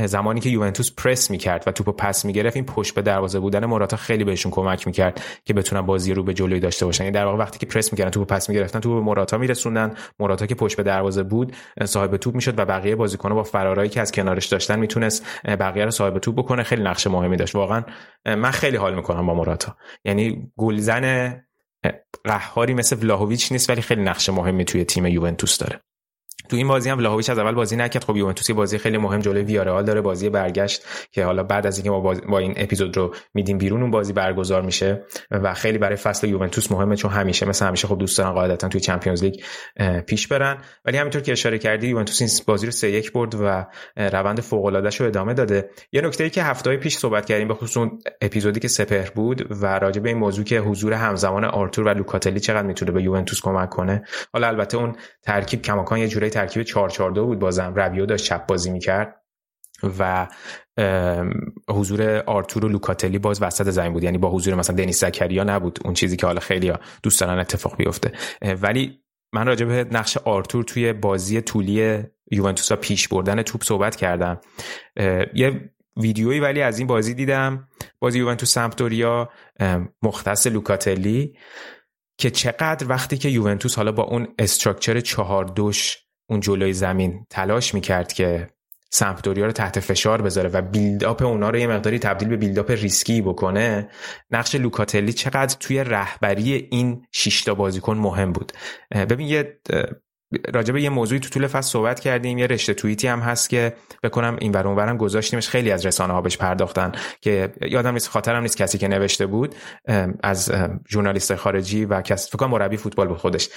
زمانی که یوونتوس پرس می‌کرد و توپو پس می‌گرفت این پشت به دروازه بودن موراتا خیلی بهشون کمک می‌کرد که بتونن بازی رو به جلوی داشته باشن. یعنی در واقع وقتی که پرس می‌کردن توپو پس می‌گرفتن توپو به موراتا میرسوندن. موراتا که پشت به دروازه بود صاحب توپ می‌شد و بقیه بازیکن‌ها با فرارایی که از کنارش داشتن می‌تونست بقیه رو صاحب توپ بکنه. خیلی نقش مهمی داشت. واقعا من خیلی حال می‌کنم با موراتا یعنی گلزن قهاری مثل ولاهویچ نیست ولی خیلی نقش مهمی توی تیم یوونتوس داره. تو این بازی هم ولاهویچ از اول بازی نکرد. خب یوونتوس بازی خیلی مهم جلوی ویارال داره بازی برگشت که حالا بعد از اینکه ما با این اپیزود رو میدیم بیرون اون بازی برگزار میشه و خیلی برای فصل یوونتوس مهمه چون همیشه مثل همیشه خب دوست دارن قاعدتا توی چمپیونز لیگ پیش برن. ولی همینطور که اشاره کردی یوونتوس این بازی رو 3 1 برد و روند فوق العاده رو ادامه داده. یه نکته ای که هفته پیش صحبت کردیم به خصوص اون اپیزودی که سپهر بود و راجع به این موضوع که حضور همزمان آرتور و لوکاتلی چقدر می‌تونه به یوونتوس کمک کنه. حالا البته اون ترکیب کماکان یه جوری ترکیب 4 4 بود. بازم ربیو داشت چپ بازی می‌کرد و حضور آرتور و لوکاتلی باز وسط زمین بود. یعنی با حضور مثلا دنیس زکریا نبود. اون چیزی که حالا خیلی دوست دارن اتفاق بیفته. ولی من راجع به نقش آرتور توی بازی طولی یوونتوس پیش بردن توپ صحبت کردم. یه ویدیویی ولی از این بازی دیدم. بازی یوونتوس سمپدوریا مختص لوکاتلی که چقدر وقتی که یوونتوس حالا با اون structure چهار دوش اون جلوی زمین تلاش می‌کرد که سمپدوریا رو تحت فشار بذاره و build-up اونا رو یه مقداری تبدیل به build-up ریسکی بکنه. نقش لوکاتلی چقدر توی رهبری این شیشتا بازیکن مهم بود. ببین یه راجع به یه موضوعی تو طول فصل صحبت کردیم یه رشته توییتی هم هست که بکنم این ور اونورم گذاشتیمش. خیلی از رسانه ها بهش پرداختن که یادم نیست خاطرم نیست کسی که نوشته بود از ژورنالیست خارجی و کسی فکر مربی فوتبال بود خودش.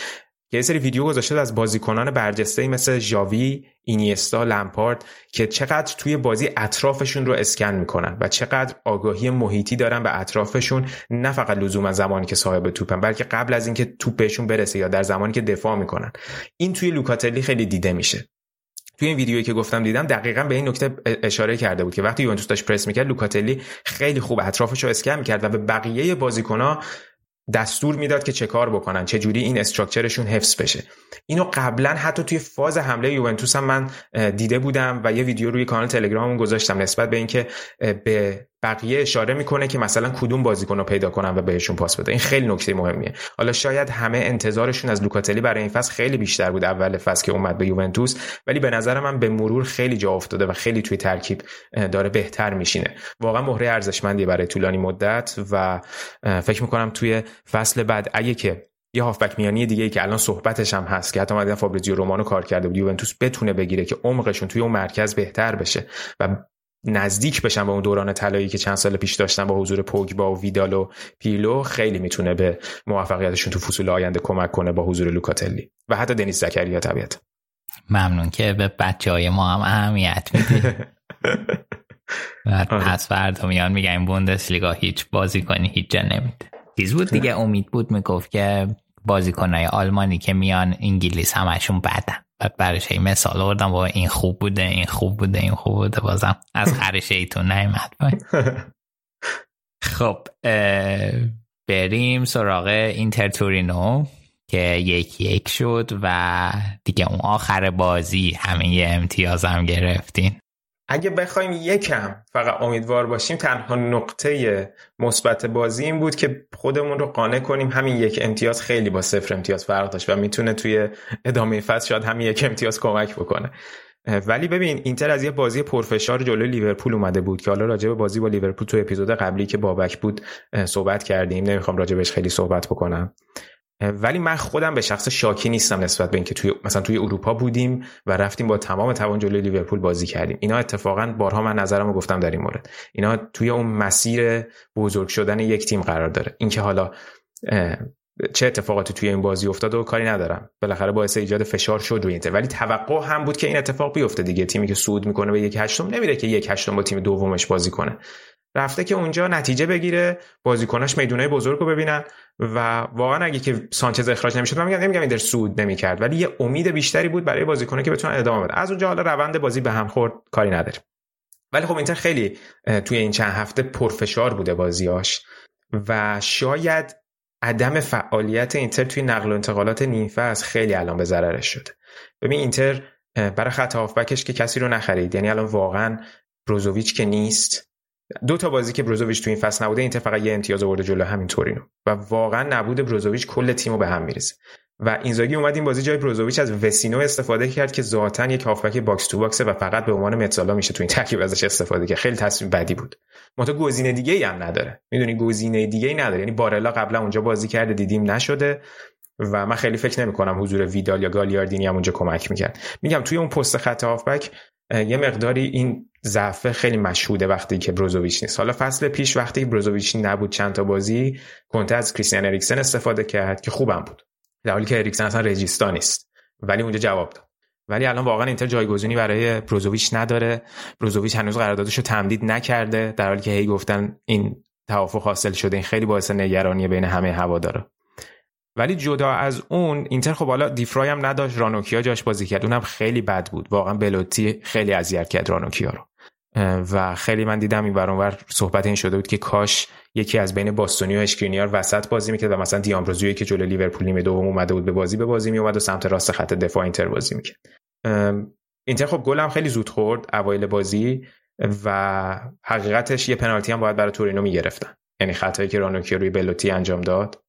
یه سری ویدیو گذاشته از بازیکنان برجسته مثل ژاوی، اینیستا، لمپارد که چقدر توی بازی اطرافشون رو اسکن می‌کنن و چقدر آگاهی محیطی دارن به اطرافشون نه فقط لزوما زمانی که صاحب توپن بلکه قبل از اینکه توپ بهشون برسه یا در زمانی که دفاع می‌کنن. این توی لوکاتلی خیلی دیده میشه. توی این ویدیویی که گفتم دیدم دقیقا به این نکته اشاره کرده بود که وقتی یوونتوس داشت پرس می‌کرد لوکاتلی خیلی خوب اطرافش رو اسکن می‌کرد و به بقیه بازیکنها دستور می‌داد که چه کار بکنن چه جوری این استراکچرشون حفظ بشه. اینو قبلا حتی توی فاز حمله یوونتوس هم من دیده بودم و یه ویدیو روی کانال تلگرامم گذاشتم نسبت به اینکه به بقیه اشاره می‌کنه که مثلا کدوم بازیکن رو پیدا کنن و بهشون پاس بده. این خیلی نکته مهمیه. حالا شاید همه انتظارشون از لوکاتلی برای این فصل خیلی بیشتر بود اول فصل که اومد به یوونتوس ولی به نظر من به مرور خیلی جا افتاده و خیلی توی ترکیب داره بهتر میشینه. واقعا مهره ارزشمندی برای طولانی مدت و فکر می‌کنم توی فصل بعد اگه که یه هافبک میانی دیگه ای که الان صحبتش هم هست که حتی اومدن فابریزیو رومانو کار کرده بود یوونتوس بتونه بگیره که عمقشون توی اون مرکز بهتر بشه و نزدیک بشن به اون دوران طلایی که چند سال پیش داشتن با حضور پوگبا و ویدال و پیلو خیلی می‌تونه به موفقیتشون تو فصول آینده کمک کنه با حضور لوکاتلی و حتی دنیس زکریا طبیعت. ممنون که به بچه های ما هم اهمیت میدی. بعد آره. پس فردا میان میگن این بوندسلیگا هیچ بازی کنی هیچ جا نمیده. چیز بود دیگه؟ امید بود می‌گفت که بازیکنهای آلمانی که میان انگلیس همشون بدن. برش این مثال آوردم با این خوب بوده این خوب بوده این خوب بوده. بازم از خرش ایتون نیمد خب بریم سراغ اینتر تورینو که یک یک شد و دیگه اون آخر بازی همه یه امتیاز هم گرفتین. اگه بخوایم یکم فقط امیدوار باشیم تنها نقطه مثبت بازی این بود که خودمون رو قانع کنیم. همین یک امتیاز خیلی با صفر امتیاز فرق داشت و می‌تونه توی ادامه فصل شاید همین یک امتیاز کمک بکنه. ولی ببین اینتر از یه بازی پرفشار جلوی لیورپول اومده بود که حالا راجع به بازی با لیورپول تو اپیزود قبلی که بابک بود صحبت کردیم. نمی‌خوام راجع بهش خیلی صحبت بکنم. ولی من خودم به شخص شاکی نیستم نسبت به اینکه توی مثلا توی اروپا بودیم و رفتیم با تمام توان جلوی لیورپول بازی کردیم. اینا اتفاقا بارها من نظرمو گفتم در این مورد. اینا توی اون مسیر بزرگ شدن یک تیم قرار داره. اینکه حالا چه اتفاقاتی توی این بازی افتاد و کاری ندارم. بالاخره باعث ایجاد فشار شد روی اینتر. ولی توقع هم بود که این اتفاق بیفته دیگه. تیمی که سود می‌کنه به یک هشتم نمیره که یک هشتم با تیم دومش بازی کنه. رفته که اونجا نتیجه بگیره بازیکناش می‌دونه بزرگ رو ببینن و واقعا اگه که سانچز اخراج نمی‌شد من میگم این در سود نمی‌کرد ولی یه امید بیشتری بود برای بازیکنه که بتونن ادامه بده. از اونجا حالا روند بازی به هم خورد کاری نداریم. ولی خب اینتر خیلی توی این چند هفته پرفشار بوده بازیاش و شاید عدم فعالیت اینتر توی نقل و انتقالات نیم خیلی الان به ضررش شده. ببین اینتر برای خط هافبکش که کسی رو نخرید یعنی الان واقعا بروزوویچ که نیست دو تا بازی که بروزوویچ تو این فصل نبوده اینتر فقط یه امتیاز آورده جلو همین تورینو و واقعا نبود بروزوویچ کل تیمو به هم میریزه. و اینزاگی اومد این بازی جای بروزوویچ از وسینو استفاده کرد که ذاتا یک هافبک box to box ه و فقط به عنوان mezzala میشه تو این ترکیب ازش استفاده که خیلی تصمیم بدی بود. منتها گزینه دیگه ای هم نداره. می‌دونی گزینه دیگه ای نداره. یعنی بارلا قبلا اونجا بازی کرده دیدیم نشده. و من خیلی فکر نمی کنم حضور ویدال یا گالیاردینی هم اونجا کمک می‌کرد. میگم توی اون پست خط هافبک یه مقداری این ضعف خیلی مشهوده وقتی که بروزوویچ نیست. حالا فصل پیش وقتی بروزوویچ نبود چند تا بازی کنته از کریستیان اریکسن استفاده کرد که خوبم بود. در حالی که اریکسن اصلا رجیستا نیست. ولی اونجا جواب داد. ولی الان واقعا اینتر جایگزینی برای بروزوویچ نداره. بروزوویچ هنوز قراردادش رو تمدید نکرده. در حالی که هی گفتن این توافق حاصل شده. این خیلی باعث نگرانی بین همه هوادارا ولی جدا از اون اینتر خب حالا دیفرای هم نداشت. رانوکیا جاش بازی کرد. اونم خیلی بد بود. واقعا بلوتی خیلی اذیت کرد رانوکیا رو. و خیلی من دیدم این برانور صحبت این شده بود که کاش یکی از بین باستونی و اشکرینیار وسط بازی می‌کرد و مثلا دیامبروزوی که جلوی لیورپول نیمه دوم اومده بود به بازی به بازی میومد و سمت راست خط دفاع اینتر بازی می‌کرد. اینتر خب گل هم خیلی زود خورد اوایل بازی و حقیقتش یه پنالتی هم باید برای تورینو می‌گرفتن. یعنی خطایی که رانوکیا روی بلوتی انجام داد.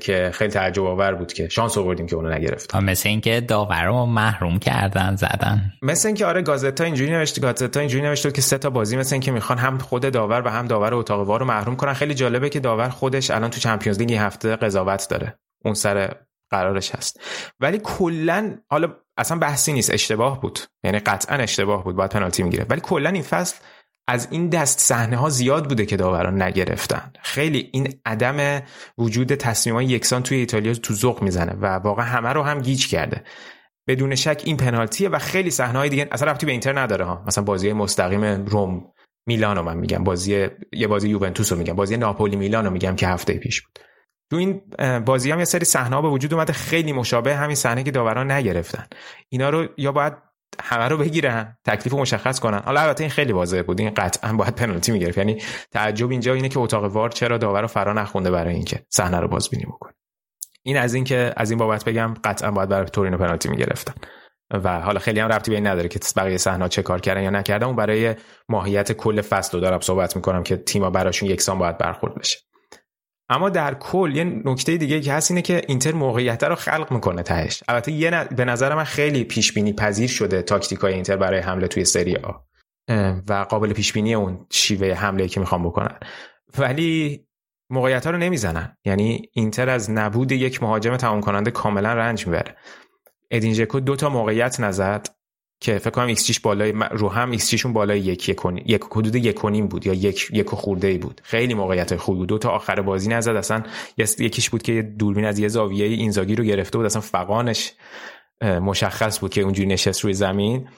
که خیلی تعجب آور بود که شانس آوردیم که اونو نگرفتن مثل اینکه داور رو محروم کردن زدن. مثل اینکه آره گازتا اینجوری نوشته گازتا اینجوری نوشته که سه تا بازی مثل اینکه می‌خوان هم خود داور و هم داور اتاق وار رو محروم کنن. خیلی جالبه که داور خودش الان تو چمپیونز لیگ هفته قضاوت داره. اون سر قرارش هست. ولی کلا حالا اصلا بحثی نیست. اشتباه بود. یعنی قطعا اشتباه بود. باید پنالتی می‌گیره. ولی کلا این فصل از این دست صحنه ها زیاد بوده که داوران نگرفتن. خیلی این عدم وجود تصمیم های یکسان توی ایتالیا تو ذوق می‌زنه و واقعا همه رو هم گیج کرده. بدون شک این پنالتیه و خیلی صحنه های دیگه اصلا رفتی به اینتر نداره ها. مثلا بازی مستقیم روم میلان رو من میگم. بازی یه بازی یوونتوس رو میگم. بازی ناپولی میلان رو میگم که هفته پیش بود. تو این بازی هم یه سری صحنه به وجود اومده. خیلی مشابه همین صحنه که داوران نگرفتن. اینا رو یا باید همه رو بگیرن تکلیف مشخص کنن. حالا البته این خیلی واضح بود. این قطعا باید پنالتی می‌گرفت. یعنی تعجب اینجا اینه که اتاق وار چرا داور رو فرا نخونده برای اینکه صحنه رو بازبینی بکنه. این از این که از این بابت بگم قطعا باید برای تورینو پنالتی می‌گرفتن. و حالا خیلی هم ربطی به این نداره که بقیه صحنه چه کار کردن یا نکردن. اون برای ماهیت کل فصل رو دارم صحبت می‌کنم که تیم‌ها براشون یکسان باید برخورد بشه. اما در کل یه نکته دیگه که هست اینه که اینتر موقعیت رو خلق می‌کنه تهش. البته یه به نظر من خیلی پیش بینی پذیر شده تاکتیکای اینتر برای حمله توی سری آ. و قابل پیش بینی اون شیوه حمله که می‌خوام بکنن. ولی موقعیت ها رو نمی‌زنن. یعنی اینتر از نبود یک مهاجم تمام کننده کاملا رنج می‌بره. ادین ژکو دو تا موقعیت نزد. که فکر کنم xG بالای رو هم xG بالای یک یک یک حدود یک بود یا یک یک خورده ای بود. خیلی موقعیت خوب بود. دو تا آخر بازی نزد. اصلا یکیش بود که دوربین از یه زاویه اینزاگی رو گرفته بود. اصلا فغانش مشخص بود که اونجوری نشست روی زمین.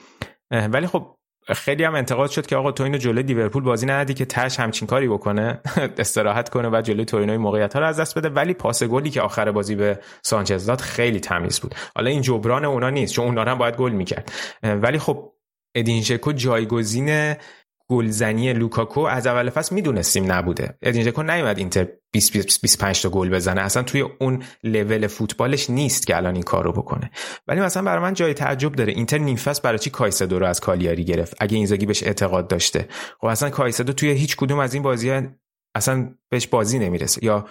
ولی خب خیلی هم انتقاد شد که آقا تو اینو جلوی لیورپول بازی ندی که تهش همچین کاری بکنه استراحت کنه و جلوی تورینو موقعیت ها رو از دست بده. ولی پاس گلی که آخر بازی به سانچز داد خیلی تمیز بود. حالا این جبران اونا نیست چون اونا هم باید گل می‌کرد. ولی خب ادین جایگزین گلزنی لوکاکو از اول فصل می‌دونستیم نبوده. ادین ژکو نیومد اینتر 20 25 تا گل بزنه. اصلا توی اون لول فوتبالش نیست که الان این کارو بکنه. ولی مثلا برای من جای تعجب داره. اینتر نیم فصل برای چی کایسدو رو از کالیاری گرفت؟ اگه اینزاگی بهش اعتقاد داشته. خب اصلا کایسدو توی هیچ کدوم از این بازی اصلا بهش بازی نمی‌رسه. یا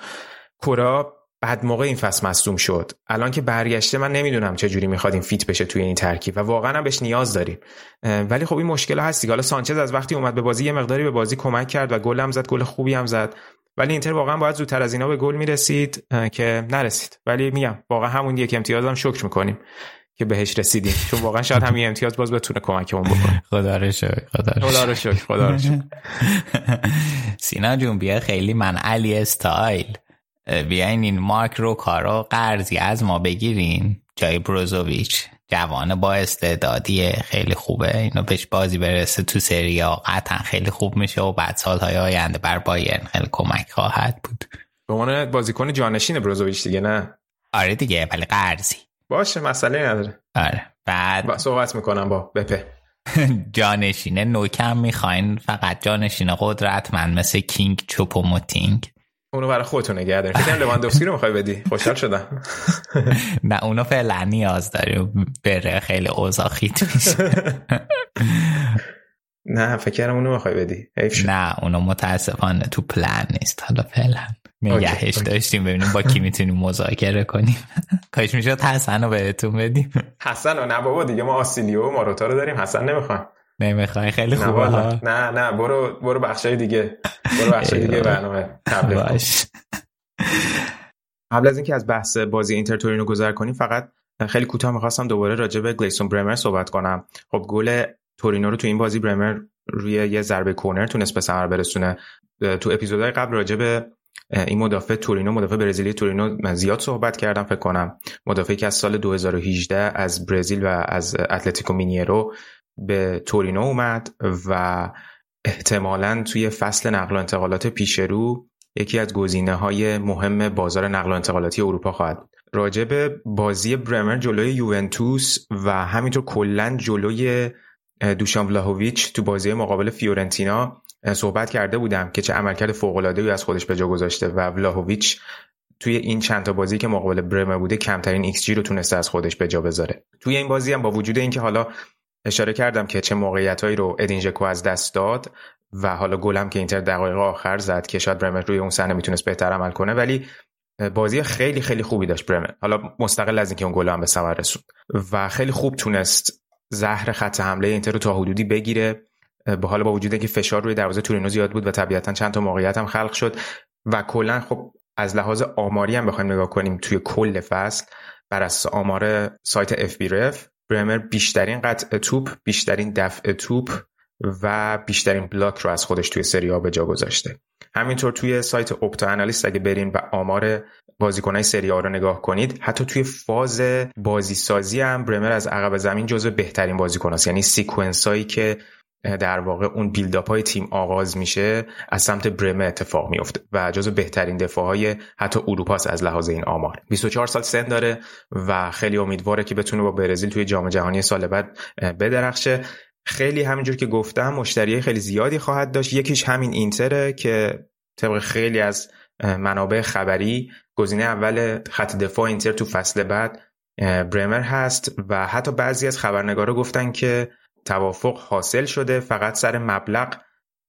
کورئا بد موقع این فصل مصدوم شد. الان که برگشته من نمی‌دونم چه جوری می‌خواد این fit بشه توی این ترکیب و واقعا هم بهش نیاز داریم. ولی خب این مشکل هستی حالا سانچز از وقتی اومد به بازی یه مقداری به بازی کمک کرد و گل هم زد گل خوبی هم زد. ولی اینتر واقعا باید زودتر از اینا به گل می‌رسید که نرسید. ولی میگم واقعا همون یک امتیاز هم شکر می‌کنیم که بهش رسیدیم. چون واقعا شاید همین امتیاز باز بتونه کمکمون بکنه. خدا رو شکر خدا رو شکر خدا رو شکر. سینا جون بیا خیلی من علی استایل. بیاین این مارک رو کارا قرضی از ما بگیرین. جای بروزوویچ جوان با استعدادیه خیلی خوبه. اینو بهش بازی برسه تو سری ها قطعا خیلی خوب میشه و بعد سالهای آینده بر بایرن خیلی کمک خواهد بود. به عنوان بازیکن جانشین بروزوویچ دیگه نه؟ آره دیگه ولی قرضی. باشه مسئله نداره. آره بعد با صحبت می‌کنم با بپه. جانشین نوکم می‌خواین فقط جانشین قدرتمند مثل کینگ چوپوموتینگ. اونو برای خودتون نگه داریم. فکر لواندوفسکی رو می‌خوای بدی. خوشحال شدم. نه اونو فعلا نیاز داریم. بره خیلی اوضاع خیت میشه. نه فکر اونو می‌خوای بدی. نه اونو متاسفانه تو پلان نیست. حالا فعلا نگهش داشتیم. ببینیم با کی می‌تونیم مذاکره کنیم. کاش می‌شد حسن رو بهتون بدیم. حسن رو نه بابا دیگه ما آسیلیو و ماروتا رو داریم. حسن نمی‌خوام. نمی‌خوای خیلی خوبه نه, نه نه برو برو بخشای دیگه. برو بخشای دیگه برنامه. باش قبل از اینکه از بحث بازی اینتر تورینو گذر کنیم فقط خیلی کوتاه می‌خواستم دوباره راجع به گلیسون برمر صحبت کنم. خب گل تورینو رو تو این بازی برمر روی یه ضربه کورنر تونست به ثمر برسونه. تو اپیزودهای قبل راجع به این مدافع تورینو مدافع برزیلی تورینو من زیاد صحبت کردم فکر کنم. مدافعی که از سال 2018 از برزیل و از اتلتیکو مینیرو به تورینو اومد و احتمالا توی فصل نقل و انتقالات پیش رو یکی از گزینه های مهم بازار نقل و انتقالاتی اروپا خواهد بود. راجع به بازی برمر جلوی یوونتوس و همینطور کلا جلوی دوشان ولاهویچ تو بازی مقابل فیورنتینا صحبت کرده بودم که چه عملکرد فوق العاده از خودش به جا گذاشته و ولاهویچ توی این چند تا بازی که مقابل برمر بوده کمترین ایکس جی رو تونسته از خودش به جا بذاره. توی این بازی هم با وجود اینکه حالا اشاره کردم که چه موقعیتهایی رو ادین ژکو از دست داد و حالا گلم که اینتر دقایق آخر زد که شاید برمر روی اون صحنه می‌تونست بهتر عمل کنه ولی بازی خیلی خیلی خوبی داشت برمر حالا مستقل از اینکه اون گل هم به ثمر رسوند. و خیلی خوب تونست زهر خط حمله اینتر رو تا حدودی بگیره. به حال با وجود اینکه فشار روی دروازه تورینو زیاد بود و طبیعتا چند تا موقعیت هم خلق شد و کلا خب از لحاظ آماری هم بخوایم نگاه کنیم توی کل فصل بر اساس آمار سایت اف بی رف برمر بیشترین قطع توپ بیشترین دفع توپ و بیشترین بلاک رو از خودش توی سری ها به جا گذاشته. همینطور توی سایت اپتا انالیست اگه برین و آمار بازیکنهای سری ها رو نگاه کنید حتی توی فاز بازی سازی هم برمر از عقب زمین جزو بهترین بازیکن است یعنی سیکونس هایی که در واقع اون بیلداپ های تیم آغاز میشه از سمت برمه اتفاق میفته و جزو بهترین دفاع های حتی اروپاست از لحاظ این آمار. 24 سال سن داره و خیلی امیدواره که بتونه با برزیل توی جام جهانی سال بعد بدرخشه. خیلی همینجور که گفتم مشتری خیلی زیادی خواهد داشت. یکیش همین اینتره که طبق خیلی از منابع خبری گزینه اول خط دفاع اینتر تو فصل بعد برمر هست و حتی بعضی از خبرنگارا گفتن که توافق حاصل شده. فقط سر مبلغ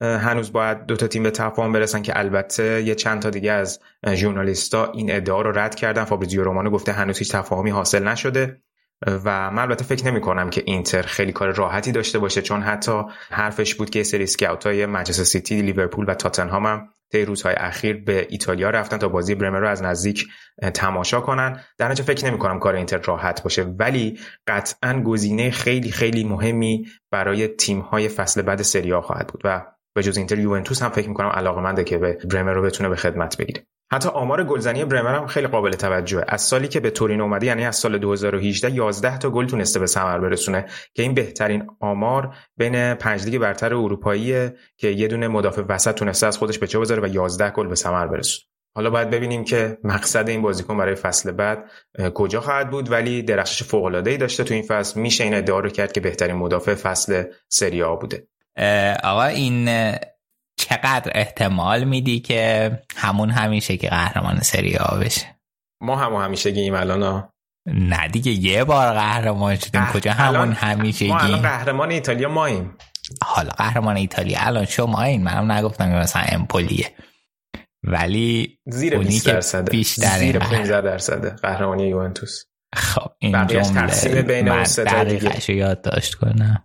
هنوز باید دو تا تیم به تفاهم برسن که البته یه چند تا دیگه از ژورنالیستا این ادعا رو رد کردن. فابریزیو رومانو گفته هنوز هیچ تفاهمی حاصل نشده. و من البته فکر نمی کنم که اینتر خیلی کار راحتی داشته باشه چون حتی حرفش بود که سری سکاوت های منچستر سیتی لیورپول و تاتنهام هم طی روزهای اخیر به ایتالیا رفتن تا بازی برمر رو از نزدیک تماشا کنن. در نتیجه فکر نمی کنم کار اینتر راحت باشه. ولی قطعا گزینه خیلی خیلی مهمی برای تیم های فصل بعد سریا خواهد بود. و به جز اینتر یوونتوس هم فکر می‌کنم علاقمنده که به برمر رو بتونه به خدمت بگیره. حتی آمار گلزنی برمر هم خیلی قابل توجهه. از سالی که به تورین اومده یعنی از سال 2018 11 تا گل تونسته به ثمر برسونه که این بهترین آمار بین پنج لیگ برتر اروپایی که یه دونه مدافع وسط تونسته از خودش به چه بذاره و 11 گل به ثمر برسونه. حالا باید ببینیم که مقصد این بازیکن برای فصل بعد کجا خواهد بود ولی درخشش فوق العاده ای داشته تو این فصل. میشه این ادعا رو کرد که بهترین مدافع فصل سری آ بوده. آقا این چقدر احتمال میدی که همون همیشه که قهرمان سری آ بشه؟ ما همون همیشه گیم الان نه دیگه یه بار قهرمان شدیم. کجا همون همیشه ما الان قهرمان ایتالیا ماییم. حالا قهرمان ایتالیا الان شما این منم نگفتم که مثلا امپولیه. ولی زیر 20 درصد بیشتر زیر 15 درصد قهرمانی یوونتوس. خب این جمله بین من دقیقش یاد داشت کنم.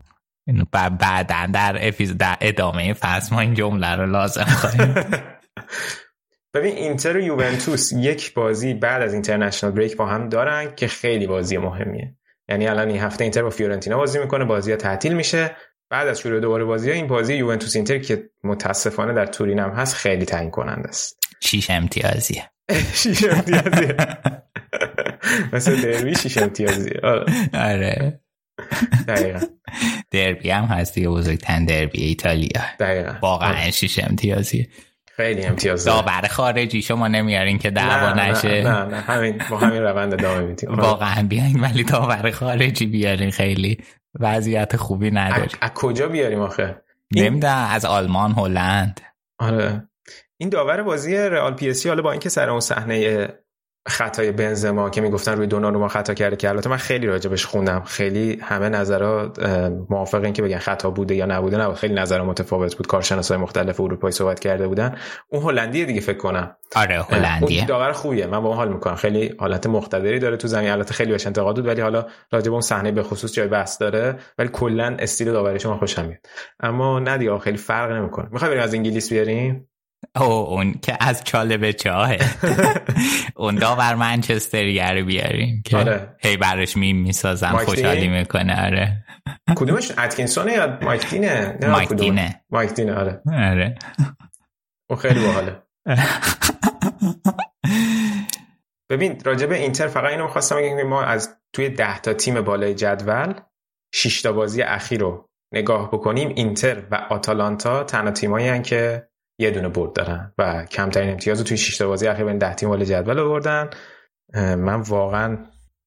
بعدا در در ادامه فصل ما این جمله رو لازم خواهیم ببین اینتر و یوونتوس یک بازی بعد از اینترنشنال بریک با هم دارن که خیلی بازی مهمیه. یعنی الان این هفته اینتر با فیورنتینا بازی می‌کنه بازی تعطیل میشه. بعد از شروع دوباره بازی ها این بازی یوونتوس اینتر که متاسفانه در تورین هم هست خیلی تعیین کننده است. شیش امتیازیه. شیش امتیازیه. مثل دربی شیش امتیازیه. آره. دقیقا. دربی هم هست دیگه بزرگترین دربی ایتالیا. دقیقا. واقعا شیش امتیازی؟ خیلی امتیاز داور خارجی شما نمیارین که دعوا نشه. نه نه همین با همین روند ادامه میدیم. واقعا بیاین ولی داور خارجی بیارین خیلی وضعیت خوبی نداری از کجا بیاریم آخه؟ نمی‌دونم از آلمان هلند. آره. این داور بازی رئال پی اس حالا با اینکه سر اون صحنه خطای بنزما که می‌گفتن روی دوناروما خطا کرده که البته من خیلی راجبش خوندم. خیلی همه نظرات موافق این که بگن خطا بوده یا نبوده نبود. خیلی نظر متفاوت بود. کارشناسای مختلف اروپایی صحبت کرده بودن. اون هلندی دیگه فکر کنم. آره هلندیه. داور خوبیه. من با اون حال می‌کنم. خیلی حالت مقتدری داره تو زمین. البته خیلی بهش انتقاد بود ولی حالا راجع به اون صحنه به خصوص جای بحث داره. ولی کلا استیل داوریش من خوشم میاد. اما نه دیگه خیلی فرق نمی‌کنه. می‌خوای بریم از انگلیس بیاریم؟ او اون که از چاله به چاهه. اون داور منچستر رو بیاریم که آره. هی براش میم می‌سازم خوشحالی می‌کنه آره. کدومش؟ اتکینسونه یا مایک دینه مایک دینه مایک دینه آره. آره. اون خیلی باحاله. ببین راجب اینتر فقط اینو می‌خواستم بگم ما از توی ده تا تیم بالای جدول 6 تا بازی اخیر رو نگاه بکنیم. اینتر و آتالانتا تنها تیمایی که یه دونه برد دارن و کمترین امتیاز رو توی 6 تا بازی اخیر بین 10 تیم بالای جدول آوردن. من واقعا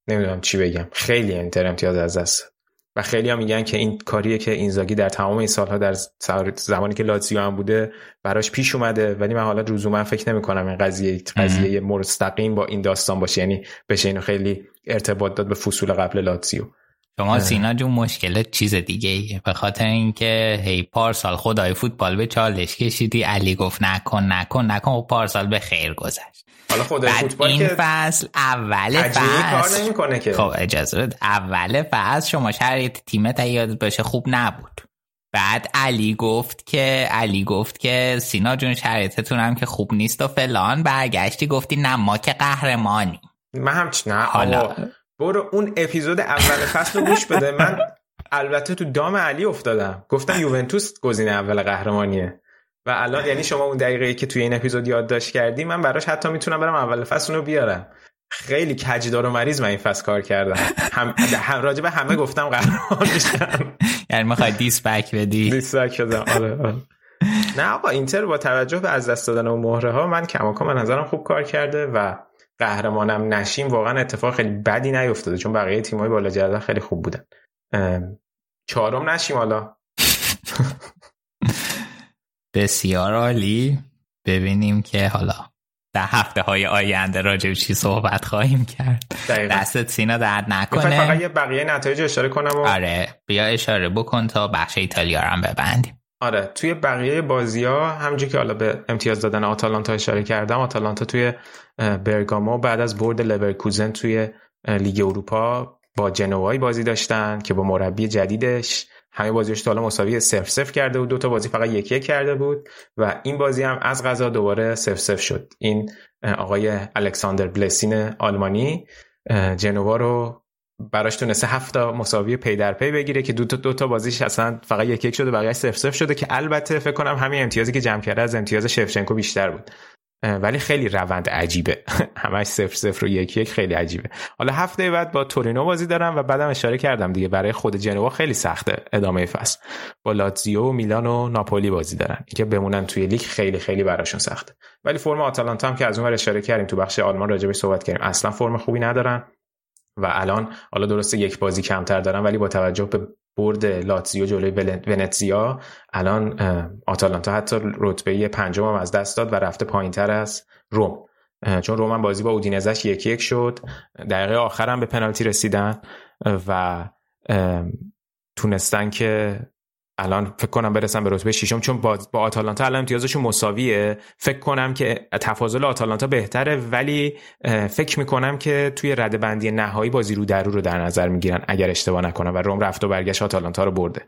نمی‌دونم چی بگم. خیلی اینتر امتیاز از دست و خیلی هم میگن که این کاریه که اینزاگی در تمام این سالها در زمانی که لاتزیو هم بوده براش پیش اومده. ولی من حالا لزوما فکر نمی کنم این قضیه قضیه مستقیم با این داستان باشه. یعنی بشه اینو خیلی ارتباط داد به فصول قبل لاتزیو. شما سینا جون مشکلت چیز دیگه ایه. به خاطر اینکه هی پارسال خدای فوتبال به چالش کشیدی. علی گفت نکن نکن نکن. و پارسال به خیر گذشت. حالا خدای فوتبال این که فصل اول کار فصل. نمی‌کنه که. خب اجازه اول فصل شما شرایط تیمت یاد باشه خوب نبود. بعد علی گفت که علی گفت که سینا جون شرایطتون هم که خوب نیست و فلان. برگشتی گفتی نه ما که قهرمانی من هم چ- نه حالا برو اون اپیزود اول فصل رو گوش بده. من البته تو دام علی افتادم. گفتم یوونتوس گزینه اول قهرمانیه. و الان یعنی شما اون دقیقه که توی این اپیزود یادداشت کردی من براش حتی می‌تونم برم اول فصل اونو بیارم. خیلی کجدار و مریض من این فصل کار کردم. هم, هم راجع به همه گفتم قهرمان میشن یعنی می‌خوای دیس بک بدی؟ دیس بک بدم آره, آره. نه آقا اینتر با توجه به از دست دادن و مهره ها من کماکا من نظرم خوب کار کرده و قهرمانم نشیم واقعا اتفاق خیلی بدی نیفتاده چون بقیه تیمای بالا جدول خیلی خوب بودن. چهارم نشیم حالا. بسیار عالی. ببینیم که حالا در هفته های آینده راجع چی صحبت خواهیم کرد. دقیقا. دستت سینا درد نکنه. فقط یه بقیه نتایج اشاره کنم و... آره بیا اشاره بکن تا بخش ایتالیا رو هم ببندیم. آره توی بقیه بازی ها که حالا به امتیاز دادن آتالانتا اشاره کردم آتالانتا توی برگامو بعد از برد لورکوزن توی لیگ اروپا با جنوایی بازی داشتن که با مربی جدیدش. همه بازیش تا حالا مساوی سف سف کرده بود. دو تا بازی فقط یکی یک کرده بود و این بازی هم از غذا دوباره سف سف شد. این آقای الکساندر بلسین آلمانی جنوا رو براش تونسته هفت تا مساوی پی در پی بگیره که دو تا دو تا بازیش اصلا فقط یک یک شده بقیه سف سف شده که البته فکر کنم همین امتیازی که جمع کرده از امتیاز شفچنکو بیشتر بود. ولی خیلی روند عجیبه. همش صفر صفر و یک یک خیلی عجیبه. حالا هفته بعد با تورینو بازی دارم و بعدم اشاره کردم دیگه. برای خود جنوا خیلی سخته ادامه فصل. با لاتزیو و میلان و ناپولی بازی دارن. که بمونن توی لیگ خیلی خیلی براشون سخته. ولی فرم آتالانتا هم که از اون اشاره کردیم تو بخش آلمان راجبش صحبت کردیم. اصلا فرم خوبی ندارن و الان حالا درسته یک بازی کمتر دارن ولی با توجه به برد لاتزیو جلوی ونتزیا الان آتالانتا حتی رتبه پنجم هم از دست داد و رفته پایین تر از روم. چون روم بازی با اودینزش یک یک شد. دقیقه آخر هم به پنالتی رسیدن و تونستن که الان فکر کنم برسن به رتبه ششم چون با, با آتالانتا الان امتیازشون مساویه. فکر کنم که تفاضل آتالانتا بهتره ولی فکر می‌کنم که توی رده بندی نهایی بازی رو در رو در نظر می‌گیرن اگر اشتباه نکنم و روم رفت و برگشت آتالانتا رو برده.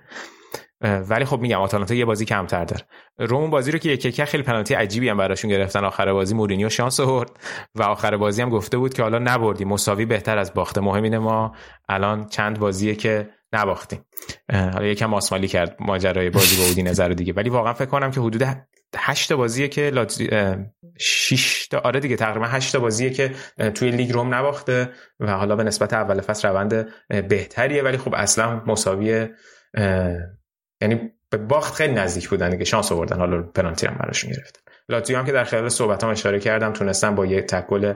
ولی خب میگم آتالانتا یه بازی کمتر داره. روم بازی رو که یک یک خیلی پنالتی عجیبی هم براشون گرفتن. آخر بازی مورینیو شانس آورد و آخر بازی هم گفته بود که حالا نبردی مساوی بهتر از باخته مهم ما. الان چند بازیه که نباختیم. حالا یکم آسمالی کرد ماجرای بازی با اودینزه نظر دیگه. ولی واقعا فکر کنم که حدود هشت بازیه که لات... 6 تا آره دیگه تقریبا 8 تا بازیه که توی لیگ روم نباخته و حالا به نسبت اول فصل روند بهتریه. ولی خب اصلا مساوی یعنی به باخت خیلی نزدیک بودن دیگه. شانس آوردن. حالا پنالتی هم براشون گرفتن لاتزیو هم که در خلال صحبتام اشاره کردم تونستن با یک تک گل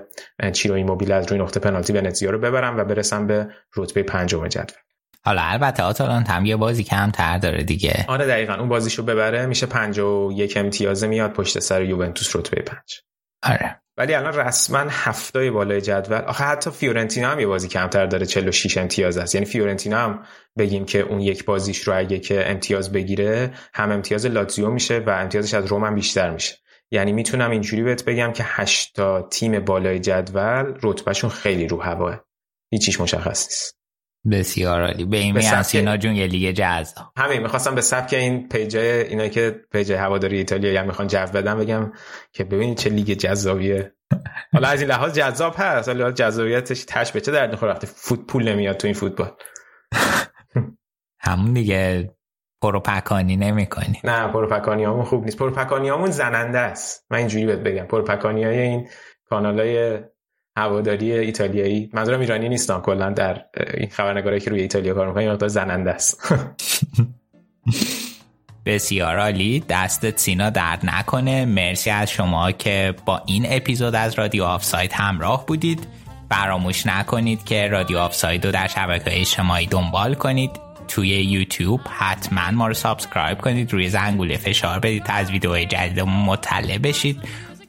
چیرو ایموبیل از روی نقطه پنالتی ونتزیا رو ببرن و برسن به رتبه پنجم جدول. حالا البته آتالانت هم یه بازی کمتر داره دیگه. آره دقیقا اون بازیشو ببره میشه پنج و یک امتیازه میاد پشت سر یوونتوس رتبه پنج. آره. ولی الان رسما هفتای بالای جدول. آخه حتی فیورنتینا هم یه بازی کمتر داره 46 امتیاز است. یعنی فیورنتینا هم بگیم که اون یک بازیش رو اگه که امتیاز بگیره هم امتیاز لاتزیو میشه و امتیازش از روم هم بیشتر میشه. یعنی می‌تونم اینجوری بهت بگم که 8 تا تیم بالای جدول رتبهشون خیلی رو هواه. هیچیش مشخص نیست. بسیار عالی. به این میان سینا جون یه لیگ جذاب. همین می‌خواستم به سبک این page ای اینا که page هواداری ایتالیا یا می‌خوان جو بدم بگم که ببینید چه لیگ جذابیه. حالا از این لحاظ جذاب هست حالا جذابیتش تهش به چه درد می‌خوره وقتی فوتبال نمیاد تو این فوتبال؟ همون دیگه پروپکانی نمی کنی نه پروپکانی همون خوب نیست. پروپکانی همون زننده است. من اینجوری بهت بگم. پروپکانی های این کانال هواداری ایتالیایی. منظورم ایرانی نیستم کلا در این خبرنگاری که روی ایتالیا کار می‌کنن مقدار زننده است. بسیار عالی. دستت سینا درد نکنه. مرسی از شما که با این اپیزود از رادیو آفساید همراه بودید. فراموش نکنید که رادیو آفساید رو در شبکه اجتماعی دنبال کنید. توی یوتیوب حتما ما رو subscribe کنید. روی زنگوله فشار بدید تا از ویدیوهای جدیدمون مطلع بشید.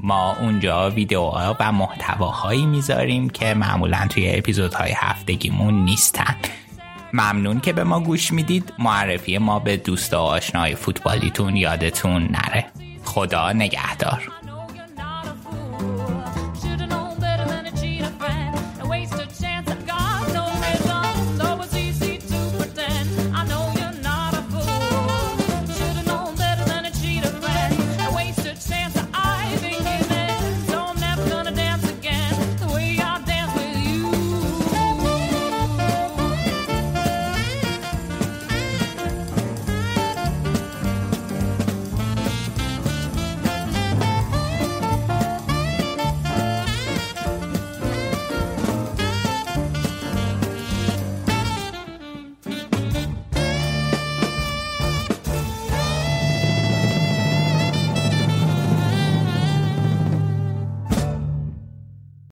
ما اونجا ویدیوها و محتواهایی می‌ذاریم که معمولا توی اپیزودهای هفتگیمون نیستن. ممنون که به ما گوش می‌دید. معرفی ما به دوست و آشنای فوتبالیتون یادتون نره. خدا نگهدار.